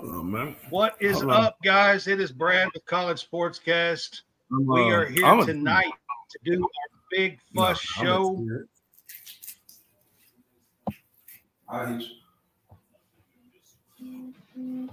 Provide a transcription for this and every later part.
Hold on, man. What is Hold up, guys? It is Brad with College Sportscast. I'm, We uh, are here I'm a- tonight to do our big No, fuss I'm a show. I hate you.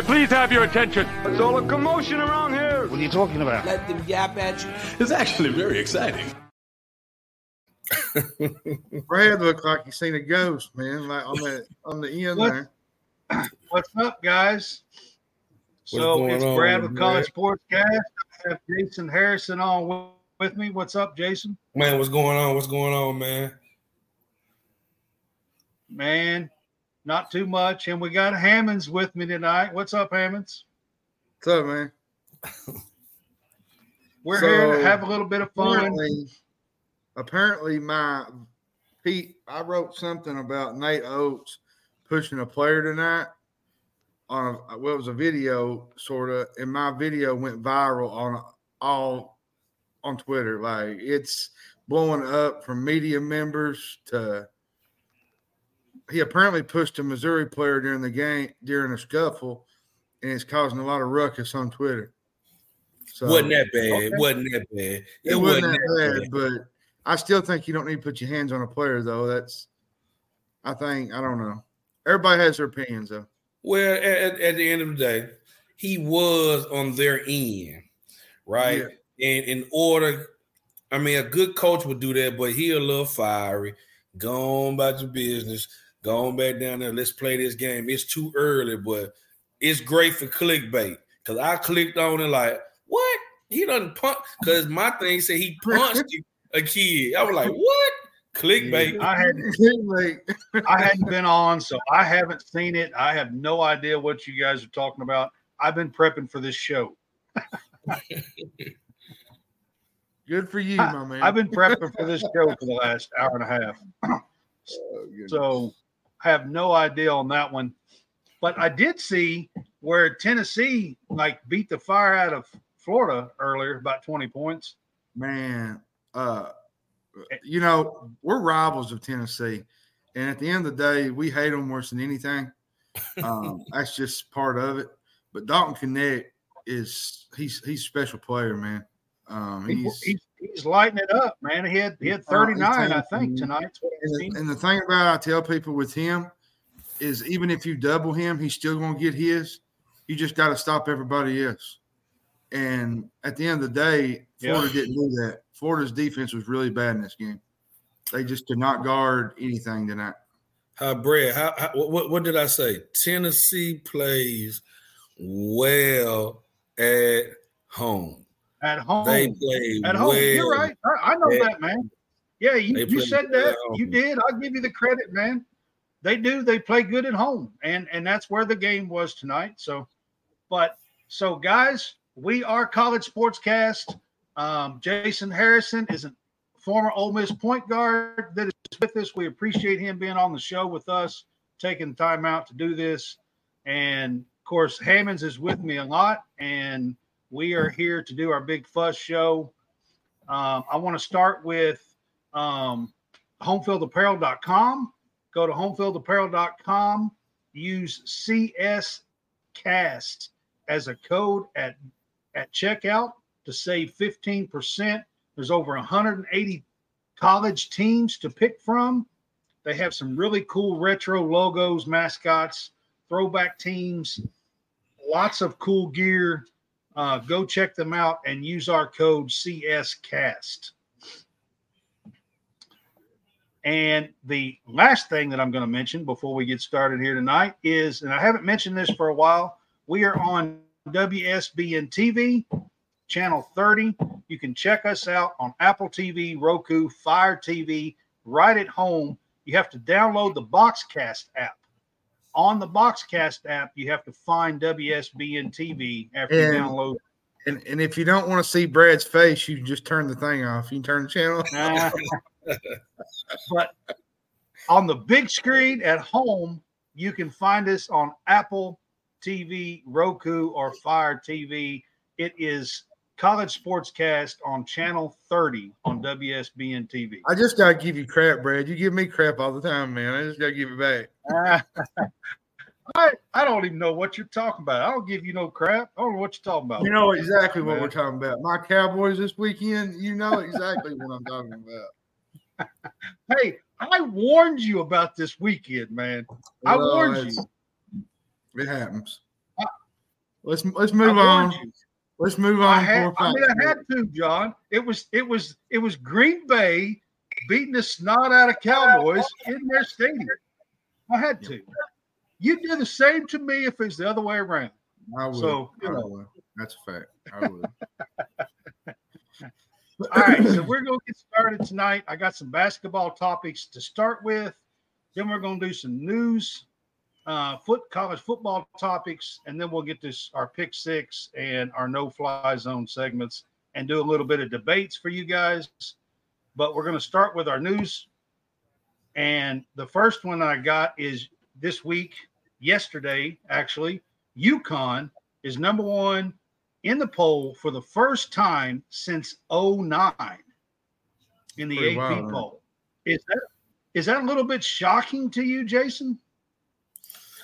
I please have your attention? It's all a commotion around here. What are you talking about? let them yap at you. It's actually very exciting. Brad looked like he seen a ghost, man. Like on the on the end What? there. What's up, guys? So going it's on, Brad with College Sports Cast. I have Jason Harrison on with, with me. What's up, Jason? Man, what's going on? What's going on, man? Man, not too much. And we got Hammonds with me tonight. What's up, Hammonds? What's up, man? We're here to have a little bit of fun. Apparently, apparently, my Pete, I wrote something about Nate Oats pushing a player tonight on a well, it was a video sort of, and my video went viral on all on Twitter. Like it's blowing up from media members to. He apparently pushed a Missouri player during the game during a scuffle, and it's causing a lot of ruckus on Twitter. So wasn't that bad? Okay. Wasn't that bad? it wasn't that bad, but I still think you don't need to put your hands on a player, though. That's, I think, I don't know. Everybody has their opinions, though. Well, at, at- at the end of the day, he was on their end, right? And in order, I mean, a good coach would do that, but he a little fiery. Go on about your business. Go on back down there. Let's play this game. It's too early, but it's great for clickbait. Cause I clicked on it like, what? He doesn't punch. Cause my thing said he punched a kid. I was like, what? Clickbait. I had like, I hadn't been on, so I haven't seen it. I have no idea what you guys are talking about. I've been prepping for this show. good for you, my man. I've been prepping for this show for the last hour and a half. Oh. So I have no idea on that one. But I did see where Tennessee like beat the fire out of Florida earlier, about 20 points. man, uh, you know, we're rivals of Tennessee, and at the end of the day, we hate them worse than anything. Um, that's just part of it. But Dalton Knecht is he's he's a special player, man. Um, he's he's, he's lighting it up, man. He had he had 39, I think, tonight. That's what I've And the, and the thing about it, I tell people with him is even if you double him, he's still going to get his. You just got to stop everybody else. And at the end of the day, Florida Yeah. didn't do that. Florida's defense was really bad in this game. They just could not guard anything tonight. How Brad? How, how what, what did I say? Tennessee plays well at home. At home. They play At home, well. you're right. I, I know Yeah. that, man. Yeah, you, you said that. at You did. I'll give you the credit, man. They do. They play good at home, and and that's where the game was tonight. So, but so guys, we are College Sportscast. Um, Jason Harrison is a former Ole Miss point guard that is with us. We appreciate him being on the show with us, taking time out to do this, and of course, Hammonds is with me a lot, and we are here to do our big fuss show. Um, I want to start with um, homefieldapparel.com. Go to homefieldapparel.com. Use CS Cast as a code at at checkout to save 15%. There's over 180 college teams to pick from. They have some really cool retro logos, mascots, throwback teams, lots of cool gear. Uh, go check them out and use our code CSCast. And the last thing that I'm going to mention before we get started here tonight is, and I haven't mentioned this for a while, we are on WSBN TV, channel 30. You can check us out on Apple TV, Roku, Fire TV, right at home. You have to download the Boxcast app. On the Boxcast app, you have to find WSBN TV after you And- download. And and if you don't want to see Brad's face, you can just turn the thing off. You can turn the channel. Uh, but on the big screen at home, you can find us on Apple TV, Roku, or Fire TV. It is College Sportscast on channel 30 on WSBN TV. I just gotta give you crap, Brad. You give me crap all the time, man. I just gotta give it back. I, I don't even know what you're talking about. I don't give you no crap. I don't know what you're talking about. You know exactly what Man. we're talking about. My Cowboys this weekend. You know exactly what I'm talking about. Hey, I warned you about this weekend, man. I Well, warned you. It happens. I- Let's let's move on. you. Let's move on. I had, I mean, I had to, John. It was, it was, it was Green Bay beating the snot out of Cowboys in their stadium. I had to. You'd do the same to me if it's the other way around. I would. So, you know. would. That's a fact. I would. All right, so we're going to get started tonight. I got some basketball topics to start with. Then we're going to do some news, uh, foot college football topics, and then we'll get this our pick six and our no fly zone segments and do a little bit of debates for you guys. But we're going to start with our news. And the first one I got is this week, yesterday, actually. UConn is number one in the poll for the first time since 09 in the Pretty AP wild, poll. Is that is that a little bit shocking to you, Jason?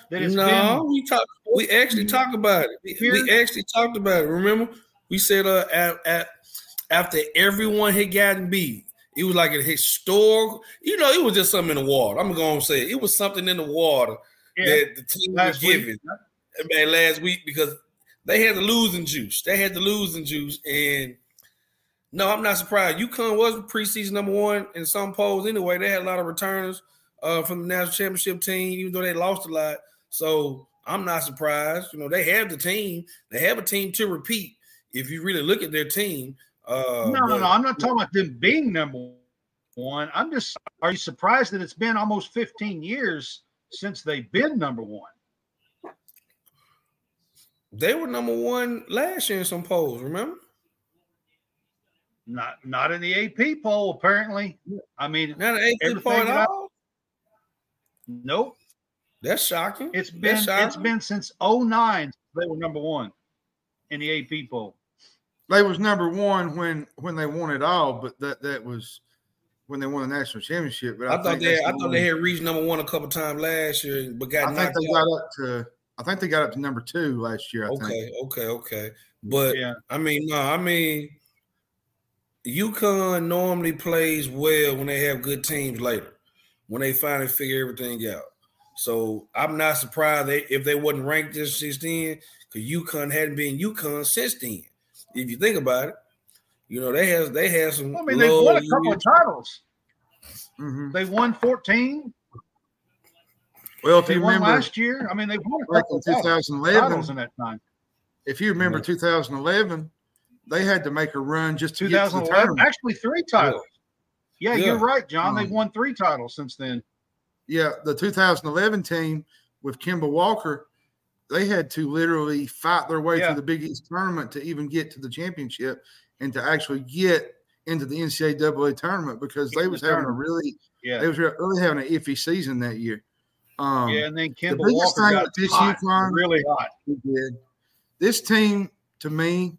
That it's no, been we talked. We actually talked about it. We, we actually talked about it. Remember, we said uh, at, at after everyone had gotten beat, it was like a historical. You know, it was just something in the water. I'm going to say it. it was something in the water yeah, that the team was last week. giving. Man, last week because they had the losing juice. They had the losing juice, and no, I'm not surprised. UConn was preseason number one in some polls anyway. They had a lot of returners uh, from the national championship team, even though they lost a lot. So I'm not surprised. You know, they have the team. They have a team to repeat. If you really look at their team, uh, No, no, no. I'm not talking about them being number one. I'm just are you surprised that it's been almost 15 years since they've been number one? They were number one last year in some polls. Remember? Not not in the AP poll, apparently. I mean, Not an AP poll at that I- all. nope. That's shocking. It's That's been it's shocking. been since 09 they were number one in the AP poll. they was number one when when they won it all, but that that was when they won the national championship. But I, I thought they that's I the thought they had reached number one a couple times last year, but got I think they out. got up to. I think they got up to number two last year. I think. Okay, okay, okay. But Yeah. I mean, no, I mean, UConn normally plays well when they have good teams later, when they finally figure everything out. So I'm not surprised they, if they wasn't ranked this since then, because UConn hadn't been UConn since then. If you think about it, you know they have they have some. I mean, they low won a couple years. of titles. Mhm. They won 14. Well, if They you won remember, last year. I mean, they won a back couple in 2011, titles in that time. if you remember 2011, they had to make a run just to get to the 2011, actually three titles. Yeah, Yeah. you're right, John. They've Um, won three titles since then. Yeah, the 2011 team with Kemba Walker, they had to literally fight their way Yeah. through the Big East tournament to even get to the championship and to actually get into the NCAA tournament because they was the having a really Yeah, they was re- really having an iffy season that year. Um, yeah, and then Kemba biggest Walker thing got this hot, UConn- really hot. He did. This team, to me,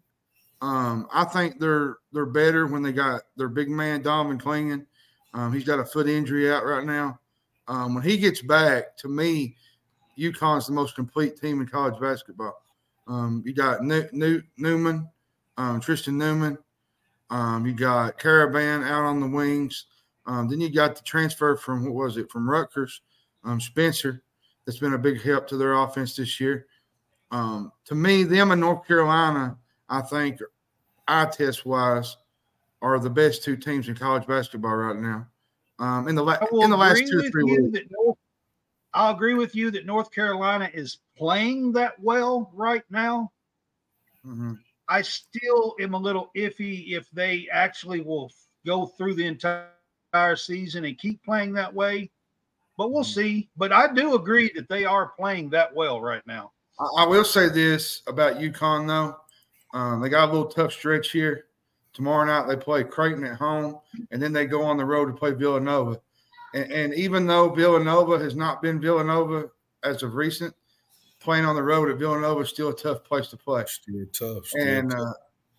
um, I think they're they're better when they got their big man Donovan Clingan. Um, he's got a foot injury out right now. Um, when he gets back, to me, UConn's the most complete team in college basketball. Um, you got New, New, Newman, um, Tristan Newman. Um, you got Karaban out on the wings. Um, then you got the transfer from what was it from Rutgers, um, Spencer. That's been a big help to their offense this year. To me, them and North Carolina, I think, eye test wise, are the best two teams in college basketball right now. Um, in the la- in the last two or three weeks, North, I'll agree with you that North Carolina is playing that well right now. Mhm. I still am a little iffy if they actually will go through the entire season and keep playing that way. but we'll see. But I do agree that they are playing that well right now. I, I will say this about UConn though. Um, they got a little tough stretch here. Tomorrow night they play Creighton at home, and then they go on the road to play Villanova. And, and even though Villanova has not been Villanova as of recent, playing on the road at Villanova is still a tough place to play. Still tough. Still And tough. uh,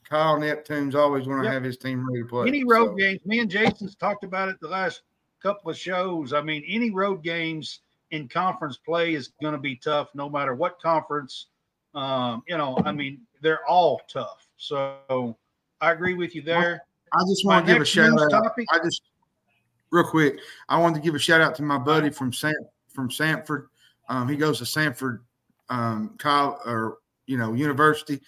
Kyle Neptune's always going to Yep. have his team ready to play. Any road So, games, me and Jason's talked about it the last couple of shows. I mean, any road games in conference play is going to be tough, no matter what conference. Um, you know, I mean, they're all tough. So I agree with you there. I just want to give a shout out. topic- I just real quick. I wanted to give a shout out to my buddy from Sam from Samford. Um, he goes to Samford, um, Kyle or you know University.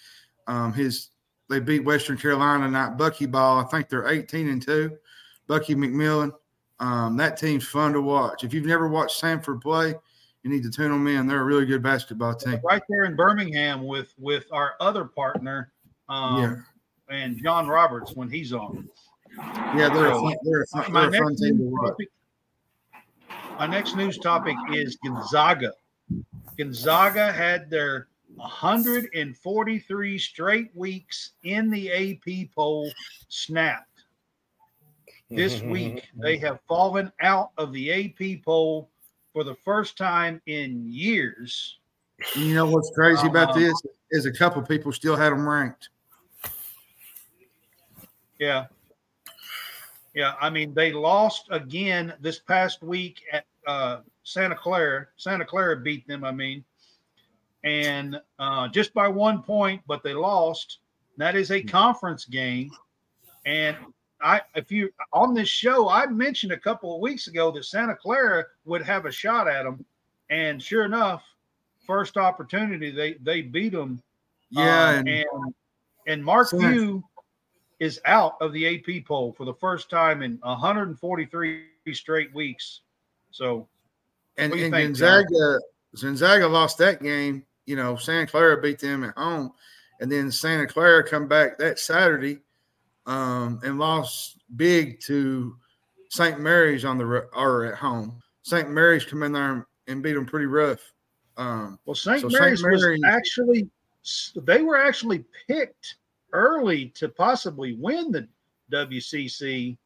Um, his they beat Western Carolina tonight. Bucky ball. I think they're eighteen and two. Bucky McMillan. Um, that team's fun to watch. If you've never watched Samford play, you need to tune them in. They're a really good basketball team. Right there in Birmingham with with our other partner, um, Yeah. And John Roberts when he's on. Yeah, they're a fun, they're a My they're a fun next, team to news watch. topic, my next news topic is Gonzaga. Gonzaga had their 143 straight weeks in the AP poll snapped. This week, they have fallen out of the AP poll for the first time in years. And you know what's crazy about Uh-huh. this is a couple people still had them ranked. Yeah. Yeah. I mean, they lost again this past week at uh, Santa Clara. Santa Clara beat them, I mean, and uh, just by one point, but they lost. That is a conference game. And I, if you on this show, I mentioned a couple of weeks ago that Santa Clara would have a shot at them. And sure enough, first opportunity, they, they beat them Yeah, um, and, and and Mark Few is out of the AP poll for the first time in 143 straight weeks. So and, what do you and think, John? Gonzaga Gonzaga lost that game. You know, Santa Clara beat them at home, and then Santa Clara come back that Saturday um, and lost big to St. Mary's on the or at home. St. Mary's come in there and, and beat them pretty rough. Um, well, St. So Mary's Mary's- was actually they were actually picked early to possibly win the WCC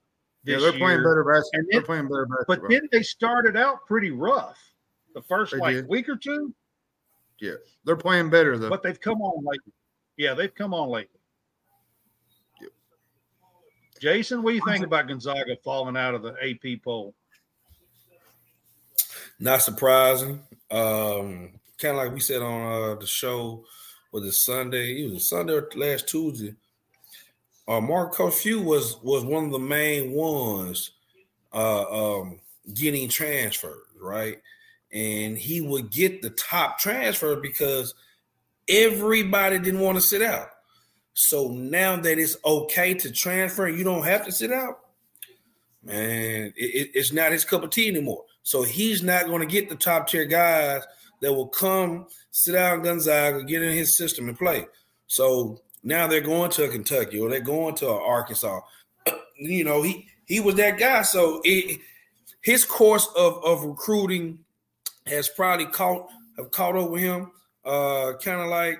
yeah, they're year. playing better basketball. And They're playing better basketball. But then they started out pretty rough the first They like did. week or two, Yeah, they're playing better though. but they've come on lately. Yeah, they've come on lately. Yep. Jason, what do you think about Gonzaga falling out of the AP poll? Not surprising. Um, kind of like we said on uh, the show was it Sunday? It was Sunday or last Tuesday. Uh, Marco Few was was one of the main ones uh, um, getting transferred, right? And he would get the top transfer because everybody didn't want to sit out. So now that it's okay to transfer, you don't have to sit out. Man, it- it's not his cup of tea anymore. So he's not going to get the top tier guys that will come sit down Gonzaga, get in his system and play. So now they're going to Kentucky or they're going to Arkansas. You know, he he was that guy. So it, his course of, of recruiting has probably caught have caught over him, uh, kind of like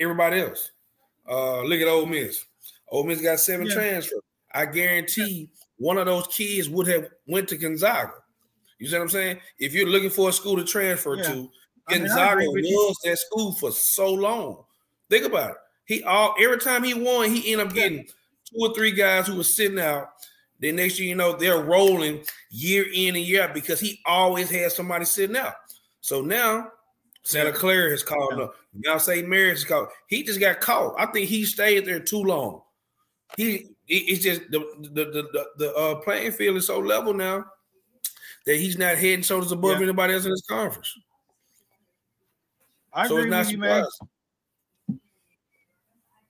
everybody else. Uh, look at Ole Miss. Ole Miss got seven Yeah. transfers. I guarantee one of those kids would have went to Gonzaga. You see what I'm saying? If you're looking for a school to transfer Yeah. to, I mean, I Gonzaga was that school for so long. Think about it. He all every time he won, he ended up getting two or three guys who were sitting out. Then next year, you know, they're rolling year in and year out because he always had somebody sitting out. So now Santa Clara has called Yeah. up. Now St. Mary's is called. He just got caught. I think he stayed there too long. He it- it's just the the the, the, the uh, playing field is so level now that he's not head and shoulders above Yeah. anybody else in his conference. I so agree with you, man.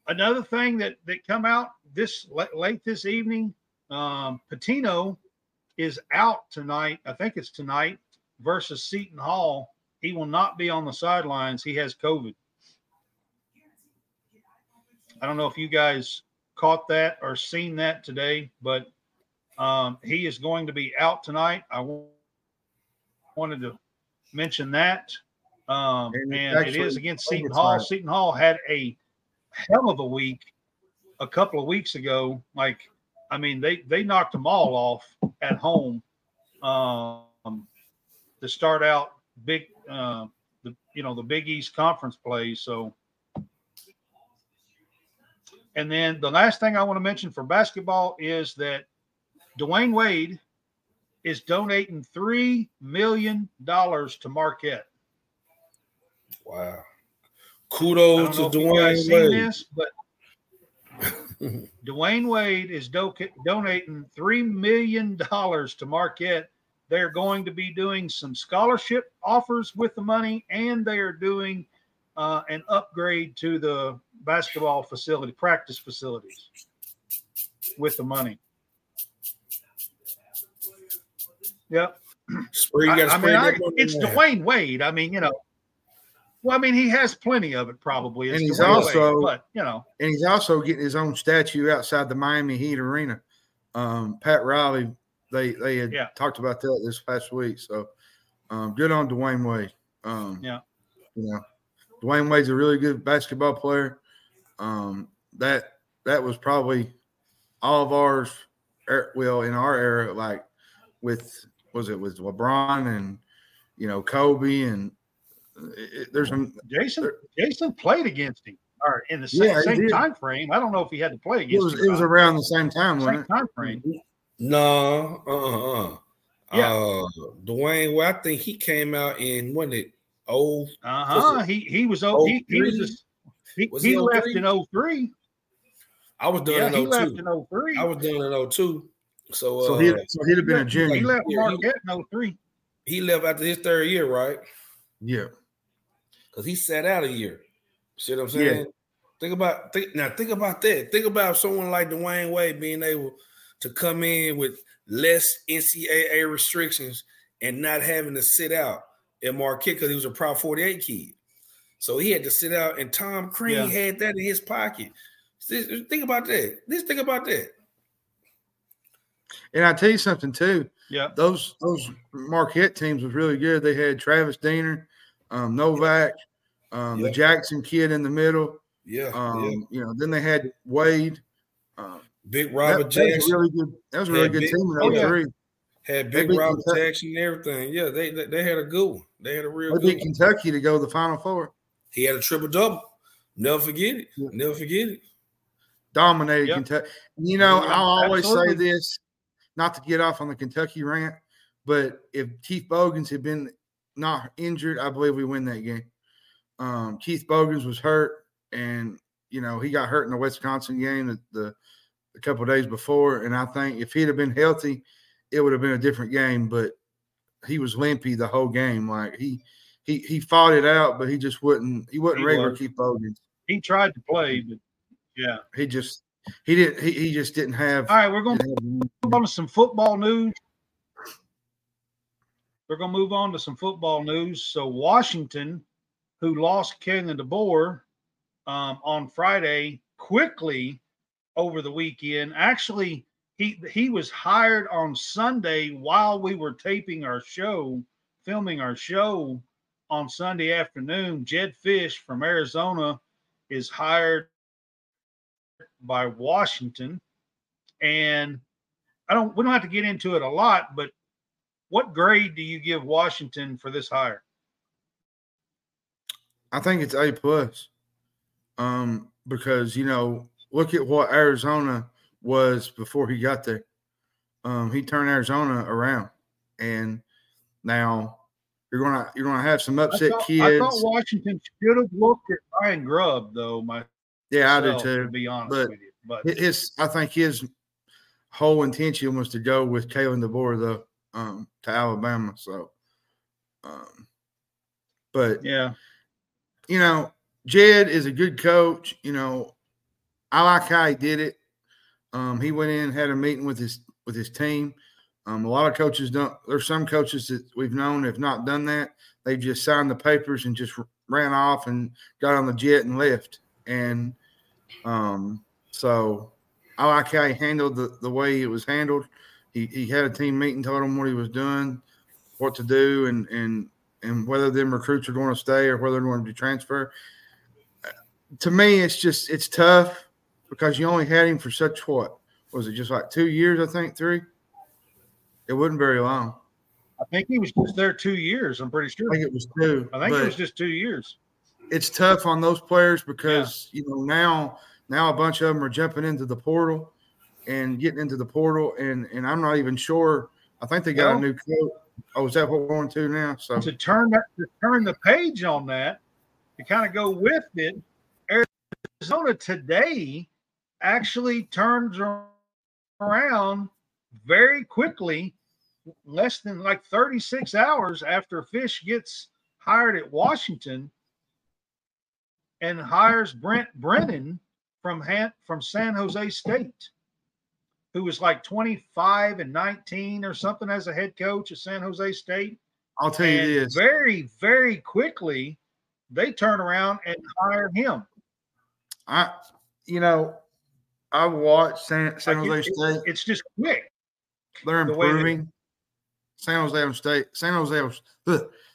Another thing that that come out this la- late this evening, um, Pitino is out tonight. I think it's tonight versus Seton Hall. He will not be on the sidelines. He has COVID. I don't know if you guys caught that or seen that today, but um, he is going to be out tonight. I wanted to mention that. Um, And and, it is against Seton. Hall. Seton Hall had a hell of a week a couple of weeks ago. Like, I mean, they they knocked them all off at home um, to start out big. Uh, the you know the Big East conference play. So, and then the last thing I want to mention for basketball is that Dwyane Wade is donating three million dollars to Marquette. Wow. Kudos to know if you guys Dwyane Wade. this, but Dwyane Wade is do- donating three million dollars to Marquette. They're going to be doing some scholarship offers with the money, and they are doing uh, an upgrade to the basketball facility, practice facilities, with the money. Yep. Spring, I, I mean, I, it's. Dwyane Wade. I mean, you know. Well, I mean, he has plenty of it, probably. And he's also- Wade, but you know, and he's also getting his own statue outside the Miami Heat arena. Um, Pat Riley, they they had Yeah. talked about that this past week. So um, good on Dwyane Wade. Um, Yeah. you know, Dwyane Wade's a really good basketball player. Um, that that was probably all of ours. er, Well, in our era, like with was it with LeBron and you know Kobe and it, it- there's some Jason Jason played against him or in the same, Yeah, same time frame. I don't know if he had to play it against was him. it was around the same time, not. wasn't same it? time frame. No, uh, uh, Yeah. uh, Dwyane. Well, I think he came out in when it oh Uh huh. He he was oh, he, he was 03? just, he, Was he he left 03? in 03. I was done Yeah, in he left in 03. I was done in 02. So, So uh, he'd, so he'd have been a he junior. left he- Marquette in 03. he left after his third year, right? Yeah. Because he sat out a year. See what I'm saying? Yeah. Think about think now. Think about that. Think about someone like Dwyane Wade being able to come in with less NCAA restrictions and not having to sit out at Marquette because he was a Prop 48 kid. So he had to sit out, and Tom Crean Yeah. had that in his pocket. Think about that. Just think about that. And I tell you something too. Yeah. Those those Marquette teams was really good. They had Travis Diener, um, Novak, um, the Jackson kid in the middle. Yeah, Um, yeah. You know, then they had Wade. Um, Big that, Robert that was Jackson a really good. That was a really Yeah, good big- team in oh, yeah. 03. had Big beat Robert Kentucky. Jackson and everything. Yeah, they, they they had a good one. They had a real They good. beat one. Kentucky to go to the Final Four. He had a triple double. Never forget it. Yeah. Never forget it. Dominated Yep. Kentucky. You know, Yeah, I'll always absolutely. say this, not to get off on the Kentucky rant, but if Keith Bogans had been not injured, I believe we win that game. Um, Keith Bogans was hurt, and you know he got hurt in the Wisconsin game the, the a couple days before, and I think if he'd have been healthy, it would have been a different game. But he was limpy the whole game. Like he he he fought it out, but he just wouldn't. He wasn't He regular was. Keith Bogans. He tried to play, but yeah. He just he didn't. He, he just didn't have. All right, we're going to move on to some football news. We're going to move on to some football news. So Washington, who lost Kalen DeBoer um, on Friday, quickly over the weekend. Actually, he he was hired on Sunday while we were taping our show, filming our show on Sunday afternoon. Jedd Fisch from Arizona is hired by Washington, and I don't. We don't have to get into it a lot, but what grade do you give Washington for this hire? I think it's A plus. Um, because you know, look at what Arizona was before he got there. Um, he turned Arizona around, and now you're gonna you're gonna have some I upset thought, kids. I thought Washington should have looked at Ryan Grubb, though. My yeah, I do To be honest but with you, but His I think his whole intention was to go with Kalen DeBoer though, um, to Alabama. So, um, but yeah, you know, Jedd is a good coach. You know, I like how he did it. Um, he went in, had a meeting with his with his team. Um, a lot of coaches don't. There's some coaches that we've known have not done that. They've just signed the papers and just ran off and got on the jet and left. And um, so I like how he handled the, the way it was handled. He, he had a team meeting, told him what he was doing. what to do and and and whether them recruits are going to stay or whether they're going to transfer. To me, it's just it's tough because you only had him for such what was it just like two years? I think three. It wasn't very long. I think he was just there two years. I'm pretty sure. I think it was two. I think it was just two years. It's tough on those players because yeah. you know now now a bunch of them are jumping into the portal and getting into the portal, and and I'm not even sure. I think they got well, a new coach. Oh, is that what we're going to now? So to turn that to turn the page on that, to kind of go with it, Arizona today actually turns around very quickly, less than like 36 hours after Fisch gets hired at Washington and hires Brent Brennan from Han- from San Jose State, who was like 25 and 19 or something as a head coach at San Jose State. I'll tell and you this very, very quickly, they turn around and hire him. I, you know, I watched San, San Jose like it, State. It's just quick. They're improving. The San Jose State, San Jose,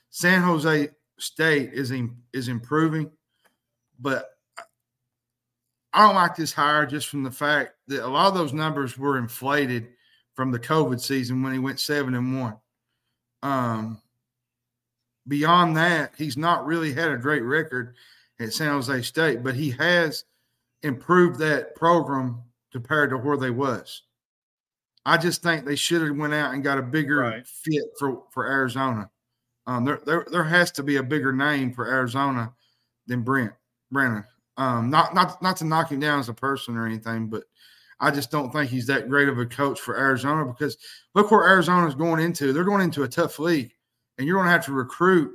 San Jose State is in, is improving, but I don't like this hire just from the fact that a lot of those numbers were inflated from the COVID season when he went seven and one. Um, beyond that, he's not really had a great record at San Jose State, but he has improved that program compared to where they was. I just think they should have went out and got a bigger right. fit for for Arizona. Um, there, there there has to be a bigger name for Arizona than Brent Brennan. Um, not not not to knock him down as a person or anything, but I just don't think he's that great of a coach for Arizona because look where Arizona's going into. They're going into a tough league, and you're going to have to recruit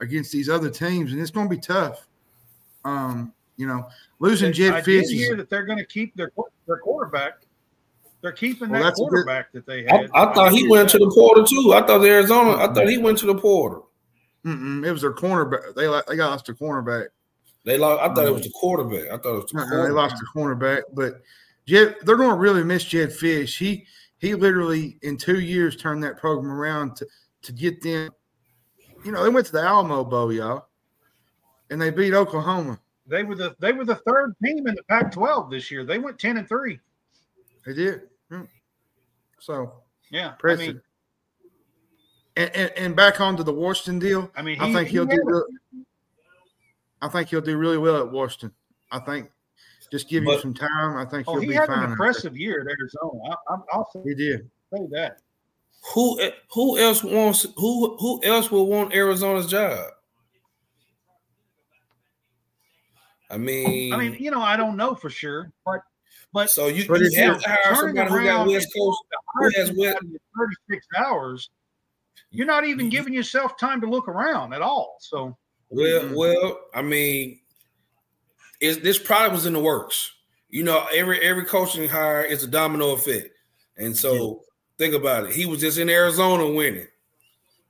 against these other teams, and it's going to be tough. Um, you know, losing Jedd I Fisch. I hear that they're going to keep their their quarterback. They're keeping well, that quarterback that they had. I, I thought he went that. to the portal too. I thought Arizona. I thought he went to the portal. Mm-mm, it was their cornerback. They they got lost their cornerback. They lost. I thought it was the quarterback. I thought it was the uh-uh, They lost the cornerback, but Jedd, they're going to really miss Jedd Fisch. He he literally in two years turned that program around to to get them. You know, they went to the Alamo Bowl, y'all, and they beat Oklahoma. They were the they were the third team in the Pac-12 this year. They went ten and three. They did. Hmm. So yeah, impressive. I mean, and, and, and back onto the Washington deal. I mean, he, I think he'll do. Real, I think he'll do really well at Washington. I think just give but, you some time. I think oh, he'll he be had fine. an impressive year at Arizona. I, will say, he did. Say that. Who who else wants who who else will want Arizona's job? I mean, I mean, you know, I don't know for sure, but but so you, but you have to hire somebody who got West Coast who has West 36 hours. You're not even giving yourself time to look around at all. So well, mm-hmm. well, I mean, is this probably was in the works. You know, every every coaching hire is a domino effect, and so yeah. think about it. He was just in Arizona winning,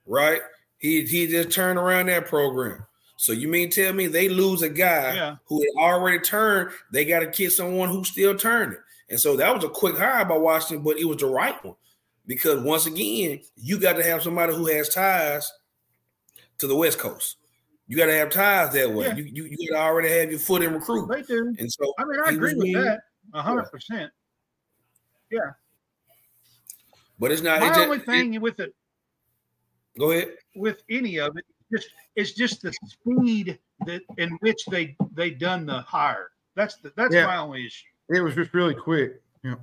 right? He he just turned around that program. So you mean tell me they lose a guy yeah. who had already turned? They got to get someone who's still turning, and so that was a quick hire by Washington, but it was the right one because once again, you got to have somebody who has ties to the West Coast. You got to have ties that way. Yeah. You, you you got to already have your foot in recruit. They do. And so I mean, I agree with that hundred percent. Yeah. But it's not. My it's only just, thing it, with it. Go ahead. With any of it, just it's just the speed that in which they they done the hire. That's the that's yeah. my only issue. It was just really quick. Yeah.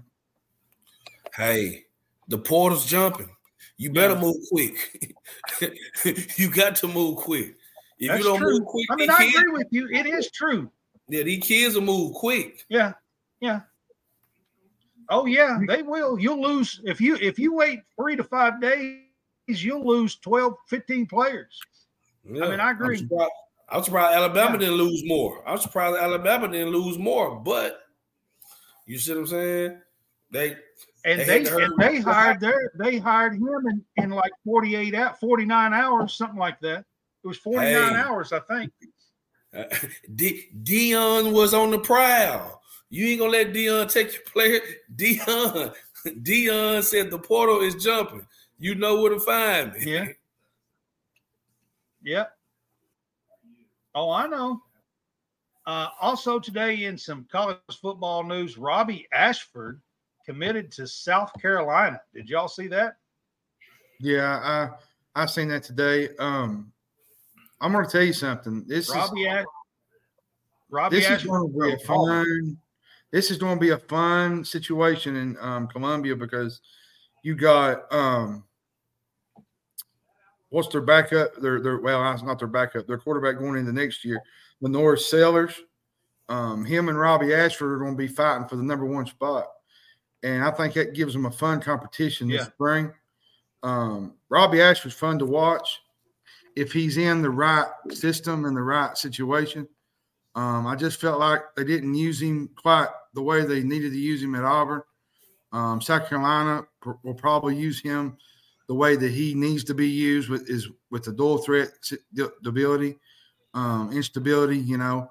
Hey, the portal's jumping. You better yeah. move quick. you got to move quick. If That's you don't true. move quick, I mean, I agree with you. It is true. Yeah, these kids will move quick. Yeah, yeah. Oh yeah, they will. You'll lose if you if you wait three to five days, you'll lose 12, 15 players. Yeah, I mean, I agree. I'm surprised, I'm surprised Alabama yeah. didn't lose more. I'm surprised Alabama didn't lose more, but you see what I'm saying? They and they, they and they hired their they hired him in, in like 48 out 49 hours, something like that. It was 49 hey. hours, I think. Uh, De- Deion was on the prowl. You ain't gonna let Deion take your player. Deion, Deion said the portal is jumping. You know where to find me. Yeah. Yep. Oh, I know. Uh, also today in some college football news, Robbie Ashford committed to South Carolina. Did y'all see that? Yeah, I I seen that today. Um, I'm going to tell you something. This Robbie, is Ash- Robbie this is going to be a fun. This is going to be a fun situation in um, Columbia because you got um, what's their backup? Their their well, it's not their backup. Their quarterback going into next year, LaNorris Sellers. Um, him and Robbie Ashford are going to be fighting for the number one spot, and I think that gives them a fun competition this Yeah. spring. Um, Robbie Ashford's fun to watch if he's in the right system and the right situation. Um, I just felt like they didn't use him quite the way they needed to use him at Auburn. Um, South Carolina pr- will probably use him the way that he needs to be used with is with the dual threat si- d- ability, um, instability. You know,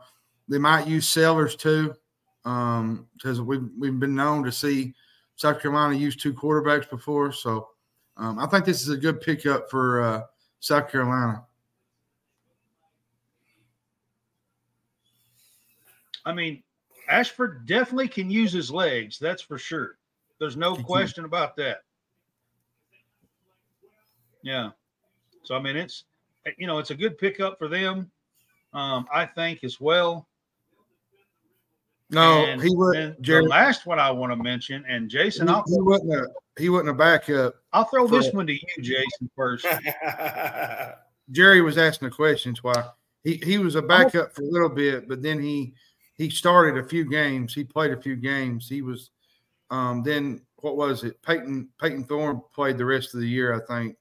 they might use Sellers too because we've we've been known to see South Carolina use two quarterbacks before. So um, I think this is a good pickup for uh, South Carolina. I mean, Ashford definitely can use his legs. That's for sure. There's no question about that. Yeah. So I mean, it's you know, it's a good pickup for them. Um, I think as well. No, And he would. Jerry, The last one I want to mention, and Jason, he, I'll, he a he wasn't a backup. I'll throw this one to you, Jason, first. Jerry was asking the questions why he he was a backup for a little bit, but then he he started a few games. He played a few games. He was um then what was it? Peyton Payton Thorne played the rest of the year, I think,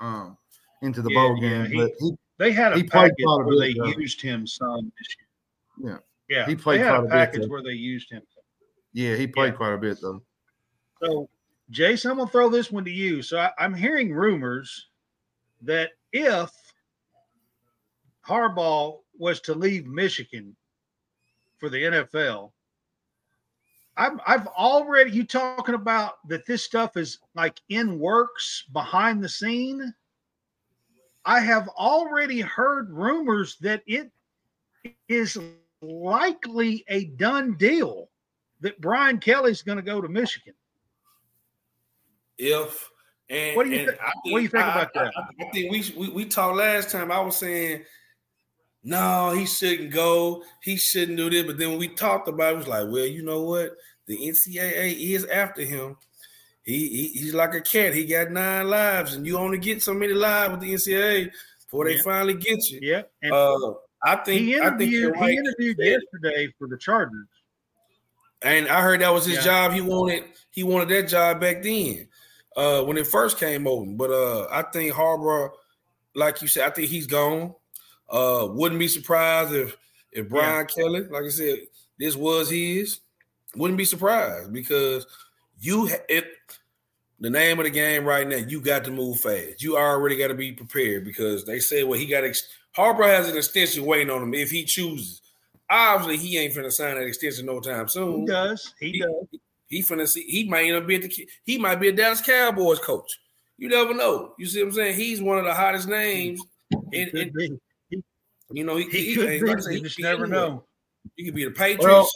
um into the Yeah, bowl yeah, game. he- but he They had a He played package quite a where bit, they though. used him some this year. Yeah. Yeah. He played they had quite a a bit, package though. where they used him. yeah, he played Yeah. quite a bit though. So, Jason, I'm going to throw this one to you. So, I, I'm hearing rumors that if Harbaugh was to leave Michigan for the NFL, I'm, I've already, you talking about that this stuff is like in works behind the scene. I have already heard rumors that it is likely a done deal that Brian Kelly's going to go to Michigan. If and What do you and thi- I what do you think I- about that? I, I think we, we we talked last time. I was saying, no, he shouldn't go. He shouldn't do this. But then when we talked about, it, it was like, well, you know what? The NCAA is after him. He, he he's like a cat. He got nine lives, and you only get so many lives with the NCAA before they Yeah. finally get you. Yeah, and Uh, I think he I think right. he interviewed yesterday for the Chargers. And I heard that was his Yeah. job. He wanted he wanted that job back then, uh, when it first came open. But uh, I think Harbaugh, like you said, I think he's gone. Uh, wouldn't be surprised if if Brian Kelly, like I said, this was his. Wouldn't be surprised because you ha- it. The name of the game right now, you got to move fast. You already got to be prepared because they say, well, he got ex- Harbaugh has an extension waiting on him if he chooses. Obviously, he ain't finna sign that extension no time soon. He does. He, He- does. He finna see. He might end up being the. He might be a Dallas Cowboys coach. You never know. You see what I'm saying? He's one of the hottest names. He And, could and be. you know, he, He he, could he- be. like I You he just never anywhere. know. He could be the Patriots. Well-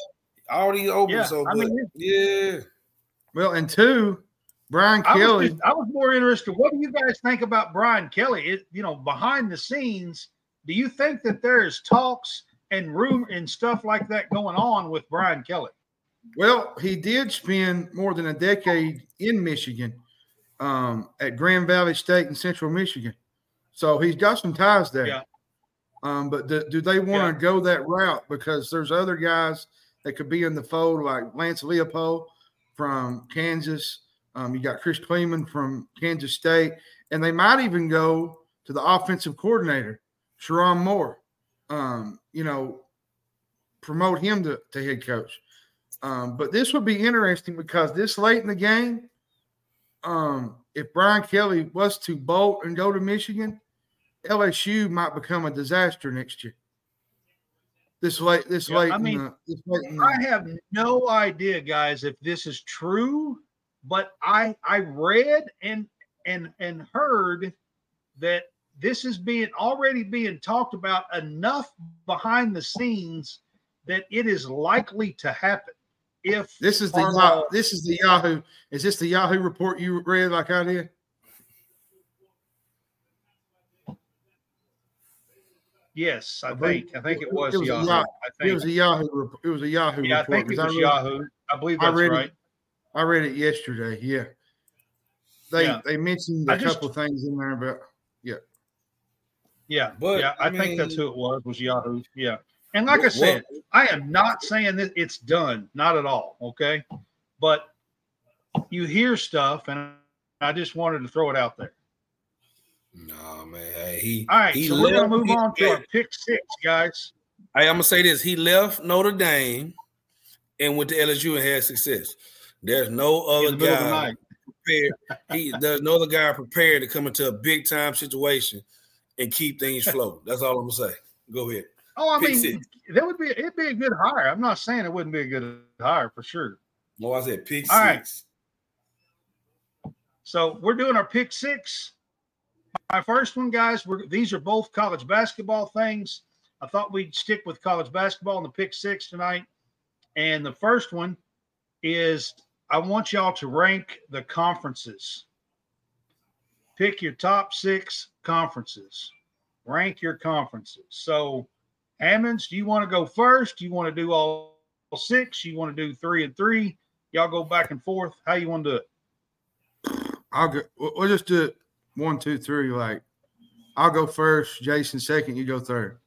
all these open. Yeah, so I mean, yeah. Well, and two, Brian I was, Kelly. just, I was more interested. What do you guys think about Brian Kelly? It, you know, behind the scenes, do you think that there is talks and room and stuff like that going on with Brian Kelly? Well, he did spend more than a decade in Michigan um, at Grand Valley State in Central Michigan. So he's got some ties there. Yeah. Um, but do, do they want to go that route? Because there's other guys that could be in the fold, like Lance Leipold from Kansas. Um, you got Chris Klieman from Kansas State. And they might even go to the offensive coordinator, Sherrone Moore. Um, you know, promote him to, to head coach. Um, but this would be interesting because this late in the game, um, if Brian Kelly was to bolt and go to Michigan, LSU might become a disaster next year. This late, this Yeah, late, I in mean, the, this late I the, have no idea, guys, if this is true, but I I read and and and heard that this is being already being talked about enough behind the scenes that it is likely to happen. If This is the Harbaugh- Yah- this is the Yahoo. Is this the Yahoo report you read like I did? yes, I I believe- think I think it was, it was a Yahoo. Yah- I It was a Yahoo. rep- It was a Yahoo yeah, I think it 'cause was read- Yahoo. I believe I that's read it. right. I read it yesterday. Yeah, they Yeah. they mentioned I a just- couple things in there, but Yeah, yeah, But, yeah, I, I think that's who it was. Was Yahoo? Yeah, and like I said, I am not saying that it's done, not at all. Okay, but you hear stuff, and I just wanted to throw it out there. No man, hey, he. All right, he so we're gonna move he- on to our pick six, guys. Hey, I'm gonna say this: he left Notre Dame and went to LSU and had success. There's no other the middle of the guy prepared. He there's no other guy prepared to come into a big time situation and keep things flow. That's all I'm gonna say. Go ahead. Oh, I mean, six. that would be it'd be a good hire. I'm not saying it wouldn't be a good hire for sure. No, I said pick All right. six. So we're doing our pick six. My first one, guys. We're these are both college basketball things. I thought we'd stick with college basketball in the pick six tonight. And the first one is I want y'all to rank the conferences. Pick your top six conferences. Rank your conferences. So, Hammonds, do you want to go first? Do you want to do all six? You want to do three and three? Y'all go back and forth. How you want to do it? I'll go. We'll we'll just do it one, two, three. Like I'll go first. Jason second. You go third.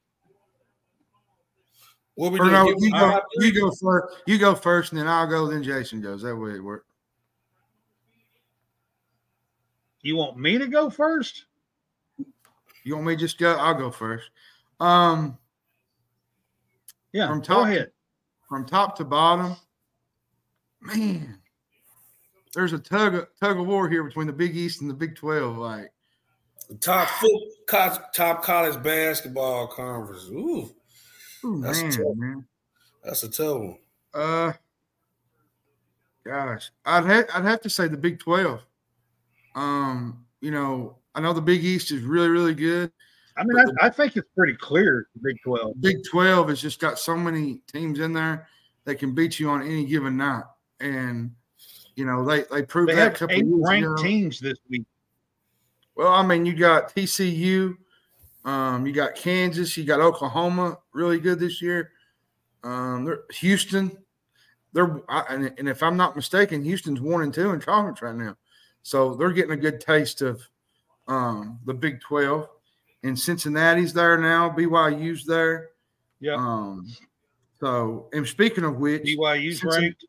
What we Or doing? no, you go. right, You go first. You go first, and then I'll go. Then Jason goes. That way it works. You want me to go first? You want me to just go? I'll go first. Um, Yeah, From go ahead. from top to bottom, man, there's a tug of, tug of war here between the Big East and the Big Twelve. Like, top foot, co- top college basketball conference. Ooh, ooh, That's man, tough. man. that's a tough one. Uh, gosh, I'd ha- I'd have to say the Big Twelve. Um, you know, I know the Big East is really really good. I mean, I, I think it's pretty clear. Big Twelve. Big Twelve has just got so many teams in there that can beat you on any given night, and you know they they proved They that a have couple eight of ranked ago. teams this week. Well, I mean, you got TCU, um, you got Kansas, you got Oklahoma, really good this year. Um, they're, Houston, they're I, and, and if I'm not mistaken, Houston's one and two in conference right now, so they're getting a good taste of um, the Big Twelve. And Cincinnati's there now, BYU's there. Yeah. Um, so, and speaking of which, BYU's Cincinnati- ranked.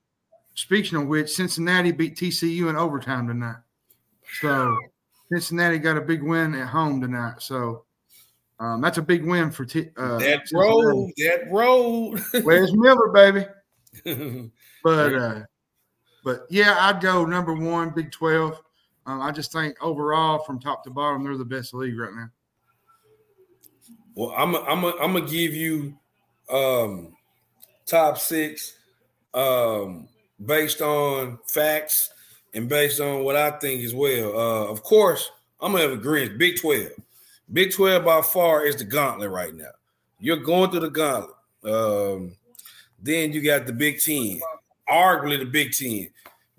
Speaking of which, Cincinnati beat TCU in overtime tonight. So Cincinnati got a big win at home tonight. So um, that's a big win for T- uh, that road, that road. Where's Miller, baby? But uh, but yeah, I'd go number one, Big Twelve. Um, I just think overall, from top to bottom, they're the best league right now. Well, I'm a, I'm a, I'm gonna give you um top six um based on facts and based on what I think as well. Uh of course, I'm gonna have a agreement. Big 12. Big 12 by far is the gauntlet right now. You're going through the gauntlet. Um then you got the Big 10, arguably the Big 10.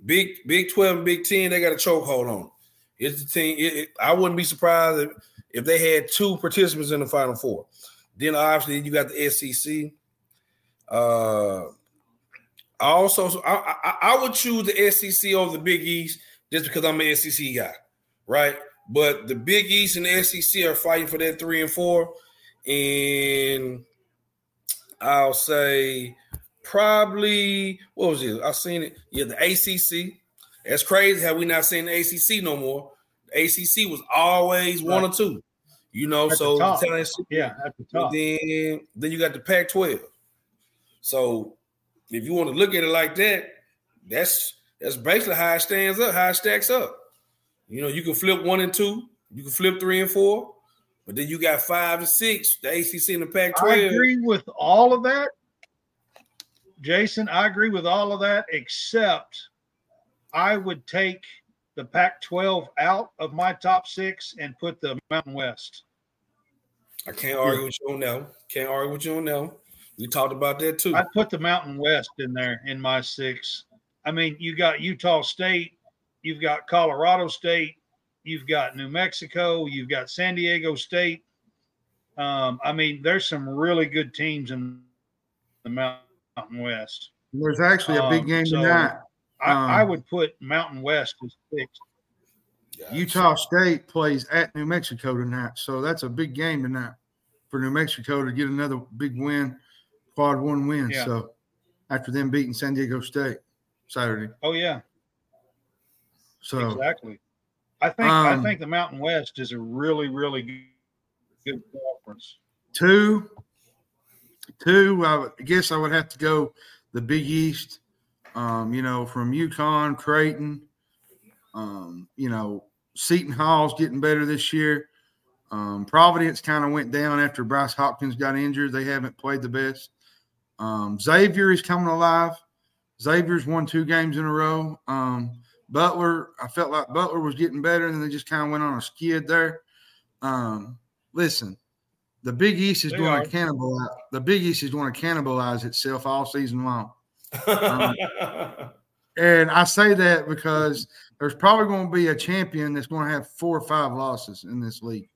Big Big 12 and Big 10, they got a chokehold on. it. It's the team. It, it- I wouldn't be surprised if if they had two participants in the final four. Then obviously you got the SEC. Uh, I also I, I, I would choose the SEC over the Big East just because I'm an SEC guy, right? But the Big East and the SEC are fighting for that three and four, and I'll say probably what was it? I've seen it. Yeah, the ACC. That's crazy how we not seeing the ACC no more. The ACC was always one or two, you know. At so Yeah, at the top. then then you got the Pac-12. So if you want to look at it like that, that's that's basically how it stands up, how it stacks up. You know, you can flip one and two, you can flip three and four, but then you got five and six, the ACC and the I Pac-12. I agree with all of that, Jason. I agree with all of that, except I would take the Pac-12 out of my top six and put the Mountain West I can't argue with you on that. Can't argue with you on that. We talked about that too. I put the Mountain West in there in my six. I mean, you got Utah State, you've got Colorado State, you've got New Mexico, you've got San Diego State. Um, I mean, there's some really good teams in the Mountain West. There's actually a big Um, game so- tonight. I, I Um, would put Mountain West as six. Utah State plays at New Mexico tonight, so that's a big game tonight for New Mexico to get another big win, quad one win. Yeah. So after them beating San Diego State Saturday, Oh yeah, so exactly. I think I Um, think the Mountain West is a really really good, good conference. two, two. I would- I guess I would have to go the Big East. Um, you know, from UConn, Creighton. Um, you know, Seton Hall's getting better this year. Um, Providence kind of went down after Bryce Hopkins got injured. They haven't played the best. Um, Xavier is coming alive. Xavier's won two games in a row. Um, Butler, I felt like Butler was getting better, and then they just kind of went on a skid there. Um, listen, the Big East is They going are. to cannibalize. The Big East is going to cannibalize itself all season long. And I say that because there's probably going to be a champion that's going to have four or five losses in this league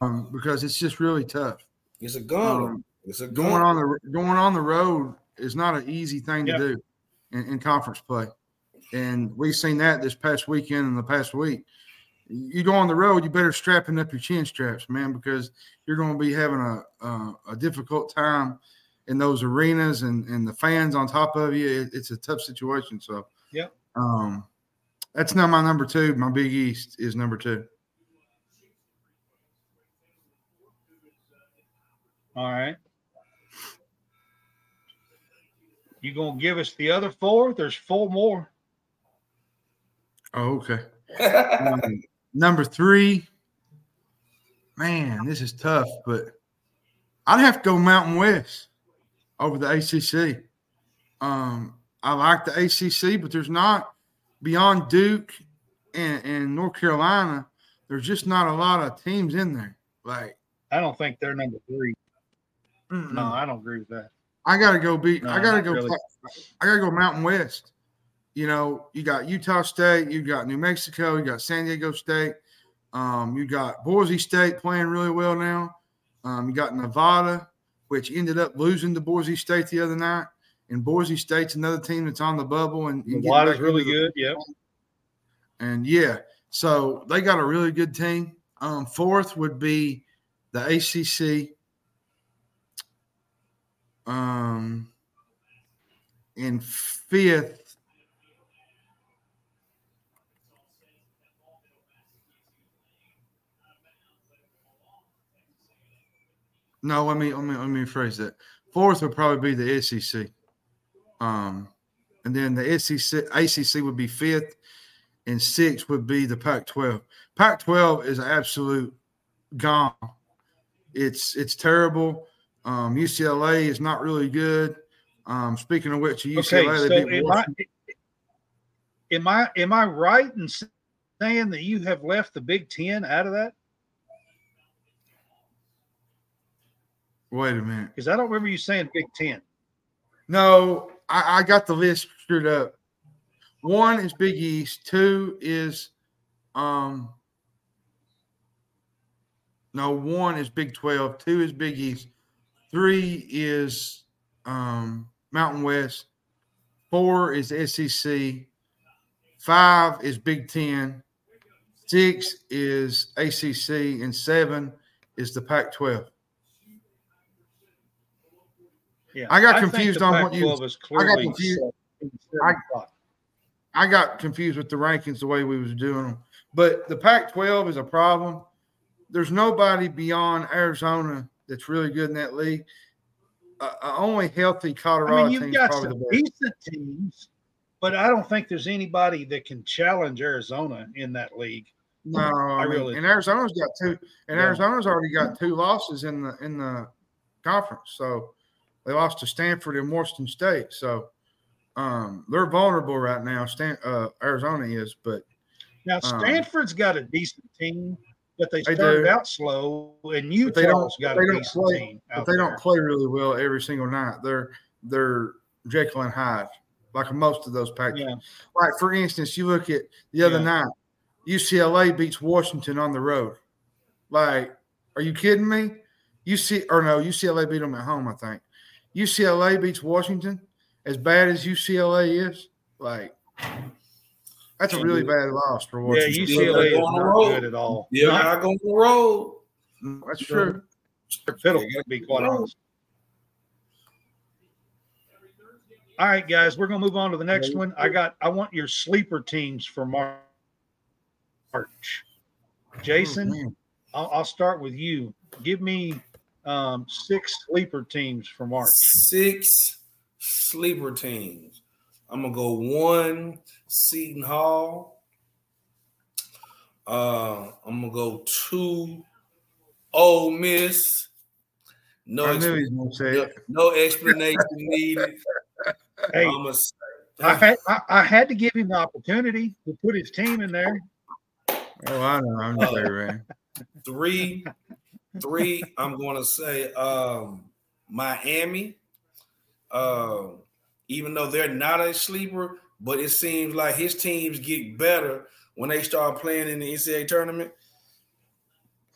um, because it's just really tough. it's a gun. Um, it's a going on the going on the road is not an easy thing Yeah. to do in, in conference play, and we've seen that this past weekend and the past week. You go on the road, you better strapping up your chin straps, man, because you're going to be having a a, a difficult time in those arenas and and the fans on top of you. It, it's a tough situation. So, yeah, um, that's not my number two. My Big East is number two. All right. You gonna give us the other four? There's four more. Oh, okay. Um, number three, man, this is tough, but I'd have to go Mountain West over the ACC. Um, I like the ACC, but there's not beyond Duke and, and North Carolina. There's just not a lot of teams in there. Like, I don't think they're number three. mm-mm. No, I don't agree with that. I gotta go beat. No, I gotta go. really. I gotta go Mountain West. You know, you got Utah State, you got New Mexico, you got San Diego State, um, you got Boise State playing really well now. Um, you got Nevada, which ended up losing to Boise State the other night. And Boise State's another team that's on the bubble and, and Nevada's really good. Yep. and yeah, so they got a really good team. Um, fourth would be the ACC. Um, and fifth, no, let me let me let me rephrase that. Fourth would probably be the SEC. Um, and then the SEC ACC would be fifth, and six would be the Pac-12. Pac-12 is absolute gone. It's it's terrible. Um, UCLA is not really good. Um, speaking of which, UCLA Okay, so am I, am I am I right in saying that you have left the Big Ten out of that? Wait a minute. Because I don't remember you saying Big Ten. No, I, I got the list screwed up. One is Big East. Two is um no, one is Big 12, two is Big East, three is um Mountain West, four is SEC, five is Big Ten, six is ACC, and seven is the Pac 12. Yeah, I got think confused on what you- Pac-12 is I got confused. set in the I- I got confused with the rankings the way we was doing them. But the Pac-12 is a problem. There's nobody beyond Arizona that's really good in that league. Uh, only healthy Colorado I mean, you've got some the best. decent teams, but I don't think there's anybody that can challenge Arizona in that league. No, I, mean, really- and Arizona's got two, and Yeah. Arizona's already got two losses in the in the conference. So they lost to Stanford and Washington State. So um, they're vulnerable right now. Stan, uh, Arizona is, but Now Um, Stanford's got a decent team, but they They started do. out slow, and But they don't. Utah's got a decent play. team. But they there. don't play really well every single night. They're they're Jekyll and Hyde, like most of those packages. Yeah. Like for instance, you look at the other Yeah. night, UCLA beats Washington on the road. Like, are you kidding me? UC or no, UCLA beat them at home. I think UCLA beats Washington. As bad as UCLA is, like that's a really bad loss for Washington. Yeah, Washington. UCLA is on the not road. good at all. Yeah, Not I go on the road. That's true. fiddle, to be quite honest. All right, guys, we're gonna move on to the next one. I got. I want your sleeper teams for Mar- March. Oh, Jason, Man. I'll, I'll start with you. Give me um, six sleeper teams for March. Six sleeper teams. I'm gonna go one Seton Hall. Uh, I'm gonna go two Ole Miss. No, I knew he was say no, no explanation needed. Hey, I'm a, I had I, I had to give him the opportunity to put his team in there. Oh, I know. I'm just saying, man. three, three. I'm going to say um, Miami. Uh, even though they're not a sleeper, but it seems like his teams get better when they start playing in the NCAA tournament.